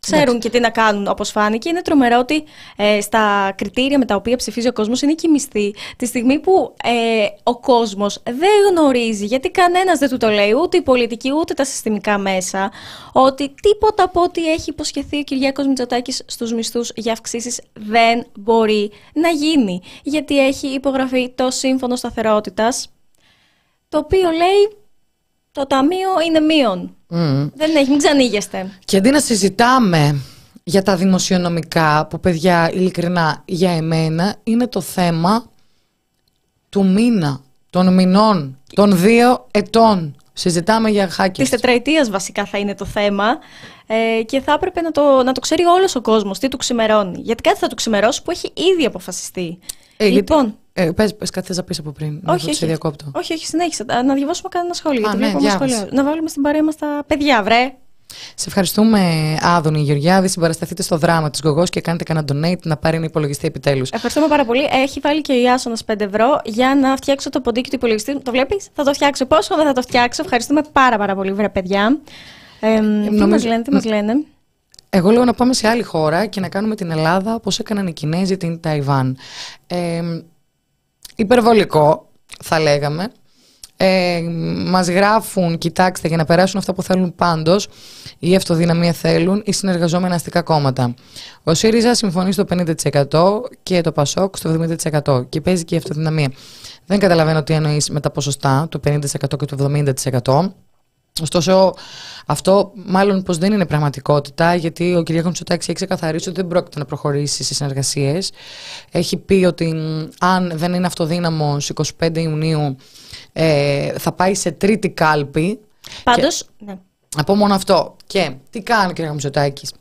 ξέρουν και τι να κάνουν όπως φάνηκε. Είναι τρομερό ότι ε, στα κριτήρια με τα οποία ψηφίζει ο κόσμος είναι και η μισθή. Τη στιγμή που ε, ο κόσμος δεν γνωρίζει, γιατί κανένας δεν του το λέει, ούτε η πολιτική ούτε τα συστημικά μέσα, ότι τίποτα από ό,τι έχει υποσχεθεί ο Κυριάκος Μητσοτάκης στους μισθούς για αυξήσεις δεν μπορεί να γίνει. Γιατί έχει υπογραφεί το Σύμφωνο Σταθερότητας, το οποίο λέει το ταμείο είναι μείον. Μμμ. Δεν έχει, μην ξανήγεστε. Και αντί να συζητάμε για τα δημοσιονομικά, που παιδιά ειλικρινά για εμένα είναι το θέμα του μήνα, των μηνών, των δύο ετών. Συζητάμε για Της χάκες. τετραετίας βασικά θα είναι το θέμα ε, και θα έπρεπε να το, να το ξέρει όλος ο κόσμος τι του ξημερώνει. Γιατί κάτι θα του ξημερώσει που έχει ήδη αποφασιστεί. Ε, γιατί- λοιπόν, Ε, πες, πες κάτι θες να πεις από πριν. να όχι, το σε όχι, διακόπτω. όχι, όχι, συνέχισε. Α, Να διαβάσουμε κανένα σχόλιο. Α, γιατί ναι, βλέπω ένα διάβασε. σχόλιο. Να βάλουμε στην παρέα μας τα παιδιά, βρε. Σε ευχαριστούμε, Άδωνη Γεωργιάδη. Συμπαρασταθείτε στο δράμα της Γογός και κάντε κανένα donate να πάρει ένα υπολογιστή επιτέλους. Ευχαριστούμε πάρα πολύ. Έχει βάλει και ο Ιάσονα 5 ευρώ για να φτιάξω το ποντίκι του υπολογιστή. Το βλέπεις, θα το φτιάξω. Πόσο δεν θα το φτιάξω; Ευχαριστούμε πάρα, πάρα πολύ, βρε παιδιά. Ε, τι νομίζω- μας λένε, τι μας λένε; Εγώ λέω να πάμε σε άλλη χώρα και να κάνουμε την Ελλάδα όπως έκαναν οι Κινέζοι την Ταϊβάν. Ε, υπερβολικό, θα λέγαμε. Ε, μας γράφουν, κοιτάξτε, για να περάσουν αυτά που θέλουν πάντως, ή αυτοδυναμία θέλουν, ή συνεργαζόμενα αστικά κόμματα. Ο ΣΥΡΙΖΑ συμφωνεί στο 50% και το ΠΑΣΟΚ στο 70% και παίζει και η αυτοδυναμία. Δεν καταλαβαίνω τι εννοείς με τα ποσοστά, το 50% και το 70%. Ωστόσο, αυτό μάλλον πως δεν είναι πραγματικότητα, γιατί ο κ. Μητσοτάκης έχει ξεκαθαρίσει ότι δεν πρόκειται να προχωρήσει σε συνεργασίες. Έχει πει ότι μ, αν δεν είναι αυτοδύναμος 25 Ιουνίου, ε, θα πάει σε τρίτη κάλπη. Πάντως, ναι. Να πω μόνο αυτό. Και τι κάνει ο κ. Μητσοτάκης;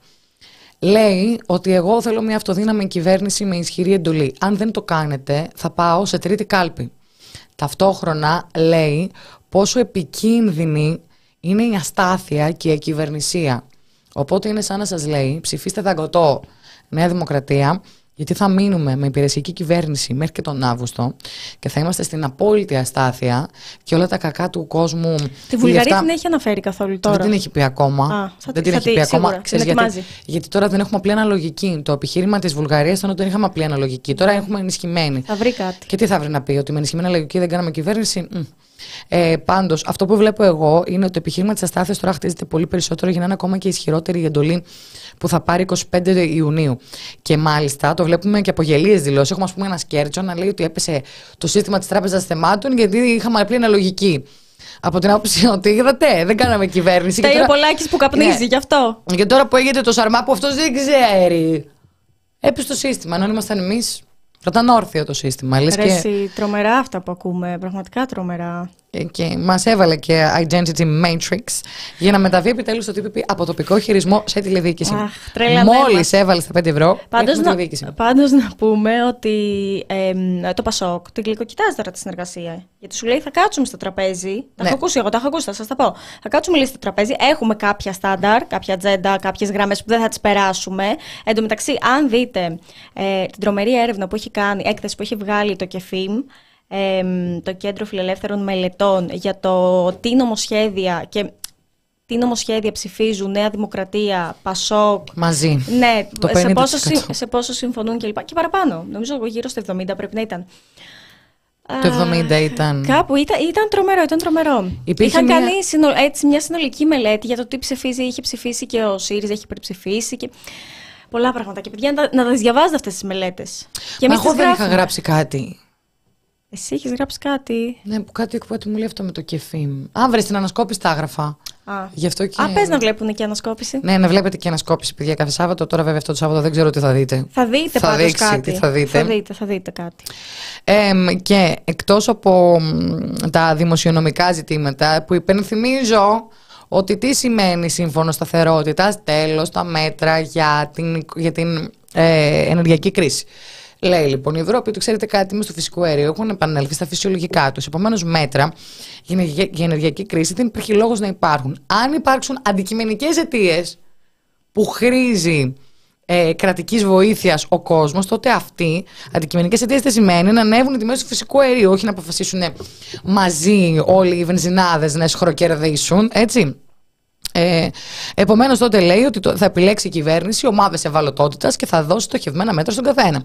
Λέει ότι εγώ θέλω μια αυτοδύναμη κυβέρνηση με ισχυρή εντολή. Αν δεν το κάνετε, θα πάω σε τρίτη κάλπη. Ταυτόχρονα λέει πόσο επικίνδυνη είναι η αστάθεια και η ακυβερνησία. Οπότε είναι σαν να σας λέει ψηφίστε δαγκωτό Νέα Δημοκρατία γιατί θα μείνουμε με υπηρεσιακή κυβέρνηση μέχρι και τον Αύγουστο και θα είμαστε στην απόλυτη αστάθεια και όλα τα κακά του κόσμου. Τη οι Βουλγαρία λεφτά- την έχει αναφέρει καθόλου τώρα. δεν την έχει πει ακόμα. Α, θα δεν τη- την θα έχει τη- πει σίγουρα. ακόμα. Την Ξέρεις γιατί, ετοιμάζει. γιατί τώρα δεν έχουμε απλή αναλογική. Το επιχείρημα της Βουλγαρίας ήταν ότι δεν είχαμε απλή αναλογική. Τώρα έχουμε ενισχυμένη. Θα βρει κάτι. Και τι θα βρει να πει, ότι με ενισχυμένη αναλογική δεν κάναμε κυβέρνηση; Μμ. Ε, Πάντως, αυτό που βλέπω εγώ είναι ότι το επιχείρημα της αστάθειας τώρα χτίζεται πολύ περισσότερο για να είναι ακόμα και ισχυρότερη η εντολή που θα πάρει 25 Ιουνίου. Και μάλιστα το βλέπουμε και από γελίες δηλώσεις. Έχουμε, ας πούμε, ένας σκέρτσο να λέει ότι έπεσε το σύστημα της Τράπεζας Θεμάτων γιατί είχαμε απλή αναλογική. Από την άποψη ότι είδατε, δεν κάναμε κυβέρνηση. Τα και τώρα- Πολάκης που καπνίζει Ναι. γι' αυτό. Και τώρα που έγινε το σαρμά που αυτός δεν ξέρει. Έπεσε το σύστημα, ενώ αν ήμασταν εμείς. Θα ήταν όρθιο το σύστημα. Λες Ρε και, εσύ, τρομερά αυτά που ακούμε. Πραγματικά τρομερά. Και μας έβαλε και Identity Matrix για να μεταβεί επιτέλους το TPP από τοπικό χειρισμό σε τηλεδιοίκηση. Αχ, τρελαμένα. Μόλις έβαλε στα 5 ευρώ. Πάντως έχουμε να, τηλεδιοίκηση. πάντως να πούμε ότι εμ, το Πασόκ την γλυκοκοιτάζει τώρα τη συνεργασία. Γιατί σου λέει θα κάτσουμε στο τραπέζι. Τα Ναι. έχω ακούσει εγώ, τα έχω ακούσει, θα σας τα πω. Θα κάτσουμε λέει στο τραπέζι. Έχουμε κάποια στάνταρ, κάποια ατζέντα, κάποιες γραμμές που δεν θα τις περάσουμε. Εν τω μεταξύ, αν δείτε ε, την τρομερή έρευνα που έχει κάνει, έκθεση που έχει βγάλει το ΚΕΦΙΜ, εμ, το Κέντρο Φιλελεύθερων Μελετών, για το τι νομοσχέδια και τι νομοσχέδια ψηφίζουν Νέα Δημοκρατία, Πασόκ, Μαζί. ναι, Το σε, 50%. πόσο, συ- σε πόσο συμφωνούν κλπ. Και παραπάνω. Νομίζω εγώ γύρω στο 70 πρέπει να ήταν. Το Α, 70 ήταν. Κάπου ήταν, ήταν τρομερό, ήταν τρομερό. Υπήρχε Είχαν μια- κάνει συνο- έτσι, μια συνολική μελέτη για το τι ψηφίζει, είχε ψηφίσει και ο ΣΥΡΙΖΑ, έχει υπερψηφίσει. Και... Πολλά πράγματα. Και παιδιά, να, τα- να τις διαβάζετε αυτές τις μελέτες. Και Μα εμείς εγώ τις δεν είχα γράφουμε. γράψει κάτι. Εσύ έχεις γράψει κάτι. Ναι, που κάτι εκπάτη μου λέει αυτό με το κεφίμ. Α, βρες την ανασκόπηση τα έγραφα. Α, Γι' αυτό και. Α πες να βλέπουν και ανασκόπηση. Ναι, να βλέπετε και ανασκόπηση, παιδιά, κάθε Σάββατο. Τώρα, βέβαια, αυτό το Σάββατο δεν ξέρω τι θα δείτε. Θα δείτε Θα πάντως δείξει κάτι. τι θα δείτε. Θα δείτε, θα δείτε κάτι. Εμ, και εκτός από μ, τα δημοσιονομικά ζητήματα που υπενθυμίζω ότι τι σημαίνει σύμφωνο σταθερότητας, τέλος τα μέτρα για την, για την ε, ενεργειακή κρίση. Λέει λοιπόν η Ευρώπη ότι ξέρετε κάτι με στο φυσικό αέριο έχουν επανέλθει στα φυσιολογικά τους. Επομένως, μέτρα για ενεργεια- για ενεργειακή κρίση δεν υπάρχει λόγος να υπάρχουν. Αν υπάρξουν αντικειμενικές αιτίες που χρήζει ε, κρατικής βοήθειας ο κόσμος, τότε αυτοί αντικειμενικές αιτίες δεν σημαίνει να ανέβουν οι τιμές του φυσικού αερίου, όχι να αποφασίσουν μαζί όλοι οι βενζινάδες να εσχροκερδίσουν, έτσι. Ε, Επομένως, τότε λέει ότι το- θα επιλέξει η κυβέρνηση ομάδες ευαλωτότητας και θα δώσει στοχευμένα μέτρα στον καθένα.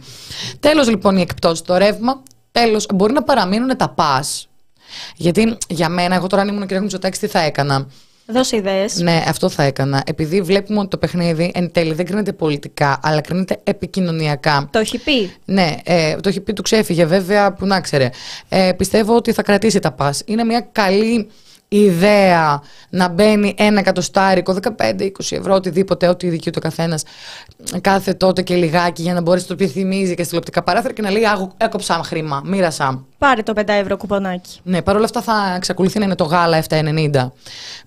Τέλος, λοιπόν, η εκπτώση στο ρεύμα. Τέλος, μπορεί να παραμείνουν τα πας. Γιατί για μένα, εγώ τώρα αν ήμουν κυρία Μητσοτάκης, τι θα έκανα; Δώσε ιδέες. Ναι, αυτό θα έκανα. Επειδή βλέπουμε ότι το παιχνίδι εν τέλει δεν κρίνεται πολιτικά, αλλά κρίνεται επικοινωνιακά. Το έχει πει. Ναι, ε, το έχει πει, του ξέφυγε βέβαια, που να ξέρε. Ε, πιστεύω ότι θα κρατήσει τα πας. Είναι μια καλή ιδέα να μπαίνει ένα εκατοστάρικο, 15-20 ευρώ, οτιδήποτε, ό,τι δικαιούται ο καθένας κάθε τότε και λιγάκι για να μπορέσει να το επιθυμίζει και στη λεπτικά παράθυρα και να λέει Άγω, έκοψα χρήμα, μοίρασα. Πάρε το 5 ευρώ κουπονάκι. Ναι, παρόλα αυτά θα εξακολουθεί να είναι το γάλα 7,90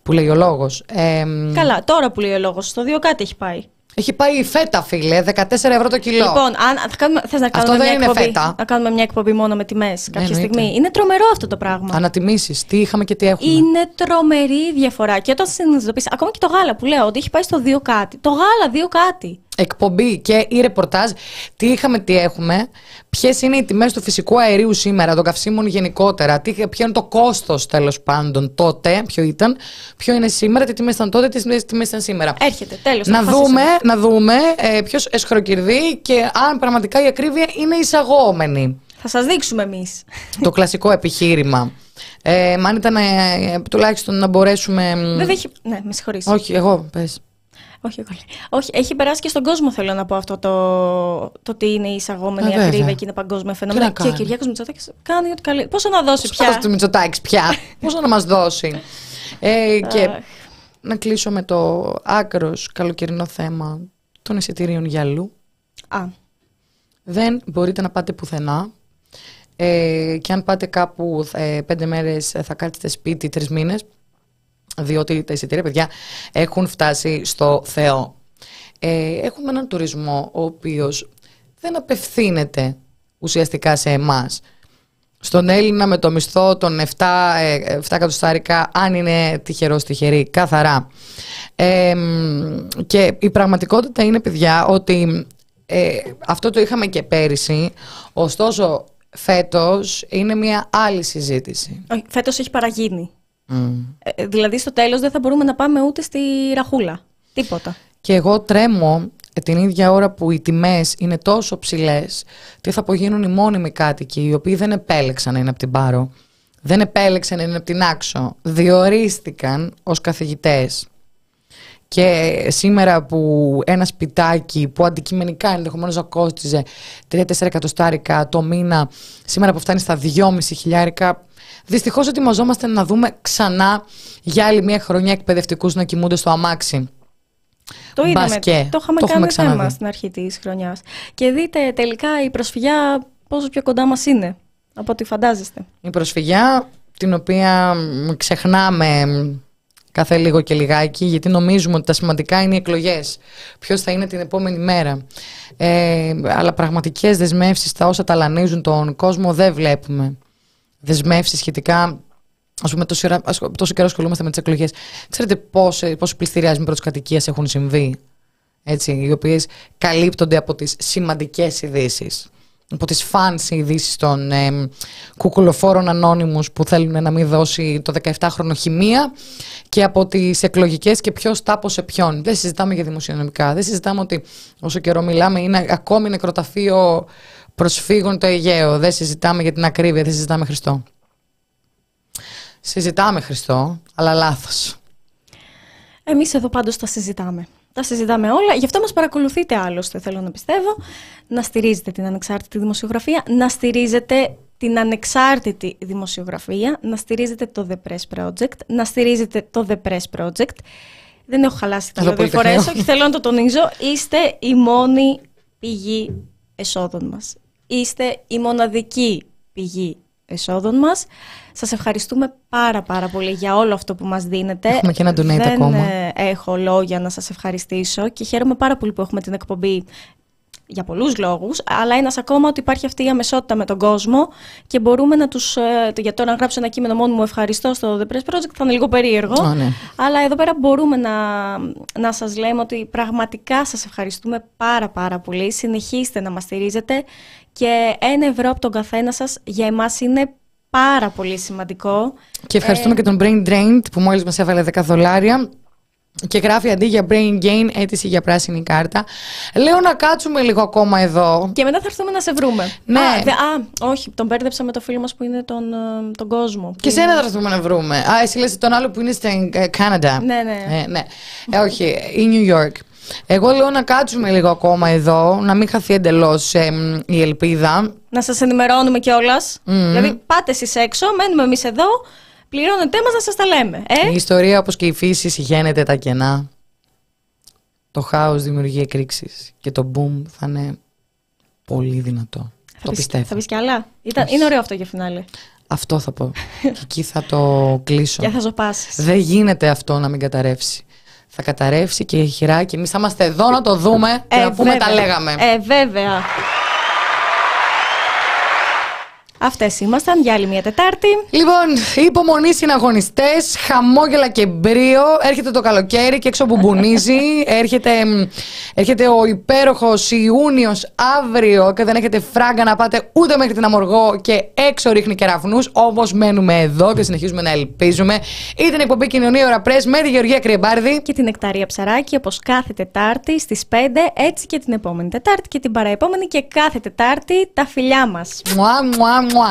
που λέει ο λόγος. Ε, Καλά, τώρα που λέει ο λόγος, στο 2 κάτι έχει πάει. Έχει πάει η φέτα, φίλε, 14 ευρώ το κιλό. Λοιπόν, αν θα κάνουμε, θες να Αυτό κάνουμε δεν μια είναι εκπομπή, φέτα. να κάνουμε μια εκπομπή μόνο με τιμές κάποια εννοείται. στιγμή; Είναι τρομερό αυτό το πράγμα. Ανατιμήσεις, τι είχαμε και τι έχουμε. Είναι τρομερή η διαφορά. Και όταν συνειδητοποιήσει, ακόμα και το γάλα που λέω ότι έχει πάει στο 2 κάτι. Το γάλα 2 κάτι. Εκπομπή και η ρεπορτάζ, τι είχαμε, τι έχουμε, ποιες είναι οι τιμές του φυσικού αερίου σήμερα, των καυσίμων γενικότερα, τι, ποιο είναι το κόστος τέλος πάντων τότε, ποιο ήταν, ποιο είναι σήμερα, τι τιμές ήταν τότε, τι τιμές ήταν σήμερα. Έρχεται, τέλος. να, δούμε, να δούμε ε, ποιος εσχροκερδεί και αν πραγματικά η ακρίβεια είναι εισαγόμενη. Θα σας δείξουμε εμείς. το κλασικό επιχείρημα. Ε, μα αν ήταν ε, ε, τουλάχιστον να μπορέσουμε. μ, Βέβαια έχει. Ναι, με συγχωρείς. Όχι, εγώ, πες. Όχι, εγώ λέω. Όχι, έχει περάσει και στον κόσμο, θέλω να πω αυτό το, το ότι είναι η εισαγόμενη Ε, βέβαια. ακρίβεια και είναι παγκόσμιο φαινόμενο. να Και ο κάνει. Κυριάκος Μητσοτάκης κάνει ό,τι καλή. Πόσο να δώσει Πια. πια; του Μητσοτάκης πια; Πόσο να μας δώσει; Ε, και Αχ. να κλείσω με το άκρος καλοκαιρινό θέμα των εισιτήριων γυαλού. Α, Δεν μπορείτε να πάτε πουθενά. Ε, και αν πάτε κάπου ε, πέντε μέρες ε, θα κάτσετε σπίτι τρεις μήνες. Διότι τα εισιτήρια, παιδιά, έχουν φτάσει στο Θεό. Ε, έχουμε έναν τουρισμό ο οποίος δεν απευθύνεται ουσιαστικά σε εμάς. Στον Έλληνα με το μισθό των 7, ε, 7 εκατοστάρικα, αν είναι τυχερός, τυχερή, καθαρά. Ε, μ, και η πραγματικότητα είναι, παιδιά, ότι ε, αυτό το είχαμε και πέρυσι, ωστόσο φέτος είναι μια άλλη συζήτηση. όχι, φέτος έχει παραγίνει. Ε, δηλαδή στο τέλος δεν θα μπορούμε να πάμε ούτε στη ραχούλα. Τίποτα. Και εγώ τρέμω ε, την ίδια ώρα που οι τιμές είναι τόσο ψηλές τι θα απογίνουν οι μόνιμοι κάτοικοι οι οποίοι δεν επέλεξαν να είναι από την Πάρο δεν επέλεξαν να είναι από την Άξο διορίστηκαν ως καθηγητές Και σήμερα που ένα σπιτάκι που αντικειμενικά ενδεχομένως να κόστιζε 3-4 εκατοστάρικα το μήνα, σήμερα που φτάνει στα 2,5 χιλιάρικα, δυστυχώς ετοιμαζόμαστε να δούμε ξανά για άλλη μια χρονιά εκπαιδευτικούς να κοιμούνται στο αμάξι. Το είδαμε, Μπασκέ. το είχαμε Το έχουμε κάνει θέμα ξαναδεί. στην αρχή της χρονιάς. Και δείτε τελικά η προσφυγιά πόσο πιο κοντά μας είναι από ό,τι φαντάζεστε. Η προσφυγιά την οποία μ, ξεχνάμε μ, κάθε λίγο και λιγάκι γιατί νομίζουμε ότι τα σημαντικά είναι οι εκλογές. Ποιος θα είναι την επόμενη μέρα. Ε, αλλά πραγματικές δεσμεύσεις, τα όσα ταλανίζουν τον κόσμο δεν βλέπουμε. Δεσμεύσεις σχετικά Α πούμε, τόσο, ώρα- ασχολ- τόσο καιρό ασχολούμαστε με τις εκλογές. Ξέρετε πόσο, πόσο πληστηριασμοί πρώτη κατοικία έχουν συμβεί. Έτσι, οι οποίες καλύπτονται από τις σημαντικές ειδήσεις. Από τις fancy ειδήσει των ε, κουκουλοφόρων ανώνυμους που θέλουν να μην δώσει το 17χρονο χημεία και από τις εκλογικές και ποιος τάπωσε ποιον. Δεν συζητάμε για δημοσιονομικά. Δεν συζητάμε ότι όσο καιρό μιλάμε είναι ακόμη νεκροταφείο προσφύγων το Αιγαίο. Δεν συζητάμε για την ακρίβεια, δεν συζητάμε Χριστό. Συζητάμε Χριστό, αλλά λάθος. Εμείς εδώ πάντως τα συζητάμε. Τα συζητάμε όλα. Γι' αυτό μας παρακολουθείτε άλλωστε, θέλω να πιστεύω. Να στηρίζετε την ανεξάρτητη δημοσιογραφία, να στηρίζετε την ανεξάρτητη δημοσιογραφία, να στηρίζετε το The Press Project, να στηρίζετε το The Press Project. Δεν έχω χαλάσει τα Το λέω δύο Πολυτεχνείο. φορές, όχι θέλω να το τονίζω. Είστε η μόνη πηγή εσόδων μας. Είστε η μοναδική πηγή εσόδων μας. Σας ευχαριστούμε πάρα πάρα πολύ για όλο αυτό που μας δίνετε. Έχουμε και ένα donate Δεν ακόμα. ε, έχω λόγια να σας ευχαριστήσω και χαίρομαι πάρα πολύ που έχουμε την εκπομπή για πολλούς λόγους, αλλά ένας ακόμα ότι υπάρχει αυτή η αμεσότητα με τον κόσμο και μπορούμε να τους, ε, για τώρα να γράψω ένα κείμενο μόνο μου ευχαριστώ στο The Press Project θα είναι λίγο περίεργο, Α, ναι. αλλά εδώ πέρα μπορούμε να, να σας λέμε ότι πραγματικά σας ευχαριστούμε πάρα πάρα πολύ, συνεχίστε να μας στηρίζετε και ένα ευρώ από τον καθένα σας για εμάς είναι πάρα πολύ σημαντικό. Και ευχαριστούμε και τον Brain Drained που μόλις μας έβαλε 10 δολάρια και γράφει αντί για Brain Gain αίτηση για πράσινη κάρτα. Λέω να κάτσουμε λίγο ακόμα εδώ. Και μετά θα έρθουμε να σε βρούμε. Ναι. Α, δε- α, όχι, τον μπέρδεψα με το φίλο μας που είναι τον, ε, τον κόσμο. Και Που σένα θα έρθουμε να βρούμε. Α, εσύ λες τον άλλο που είναι στην ε, Κάναντα. Ναι, ναι. Ε, ναι. Ε, όχι, η New York. Εγώ λέω να κάτσουμε λίγο ακόμα εδώ, να μην χαθεί εντελώς η ελπίδα. Να σας ενημερώνουμε κιόλας. Δηλαδή, πάτε εσείς έξω, μένουμε εμείς εδώ, πληρώνετε μας να σας τα λέμε. Ε; Η ιστορία, όπως και η φύση, συγχαίνεται τα κενά. Το χάος δημιουργεί εκρήξεις και το boom θα είναι πολύ δυνατό. Θα το πεις- πιστεύω. Θα πεις κι άλλα; Ήταν, είναι ωραίο αυτό για φινάλε. Αυτό θα πω. και εκεί θα το κλείσω. Και θα ζωπάσεις. Δεν γίνεται αυτό να μην καταρρεύσει. Θα καταρρεύσει και η χειρά και εμείς θα είμαστε εδώ να το δούμε και να πούμε τα βέβαια. λέγαμε. Ε, βέβαια. Αυτές ήμασταν για άλλη μια Τετάρτη. Λοιπόν, υπομονή συναγωνιστές, χαμόγελα και μπρίο. Έρχεται το καλοκαίρι και έξω μπουμπουνίζει. έρχεται, μ, έρχεται ο υπέροχος Ιούνιος αύριο και δεν έχετε φράγκα να πάτε ούτε μέχρι την Αμοργό και έξω ρίχνει κεραυνού. Όμως μένουμε εδώ και συνεχίζουμε να ελπίζουμε. Ήταν η εκπομπή Κοινωνία Ωρα Πρέσ με τη Γεωργία Κρυεμπάρδη. Και την Εκταρία Ψαράκη, όπως κάθε Τετάρτη στις 5, έτσι και την επόμενη Τετάρτη και την παραεπόμενη και κάθε Τετάρτη τα φιλιά μας. Μουά, μουά, μουά. mu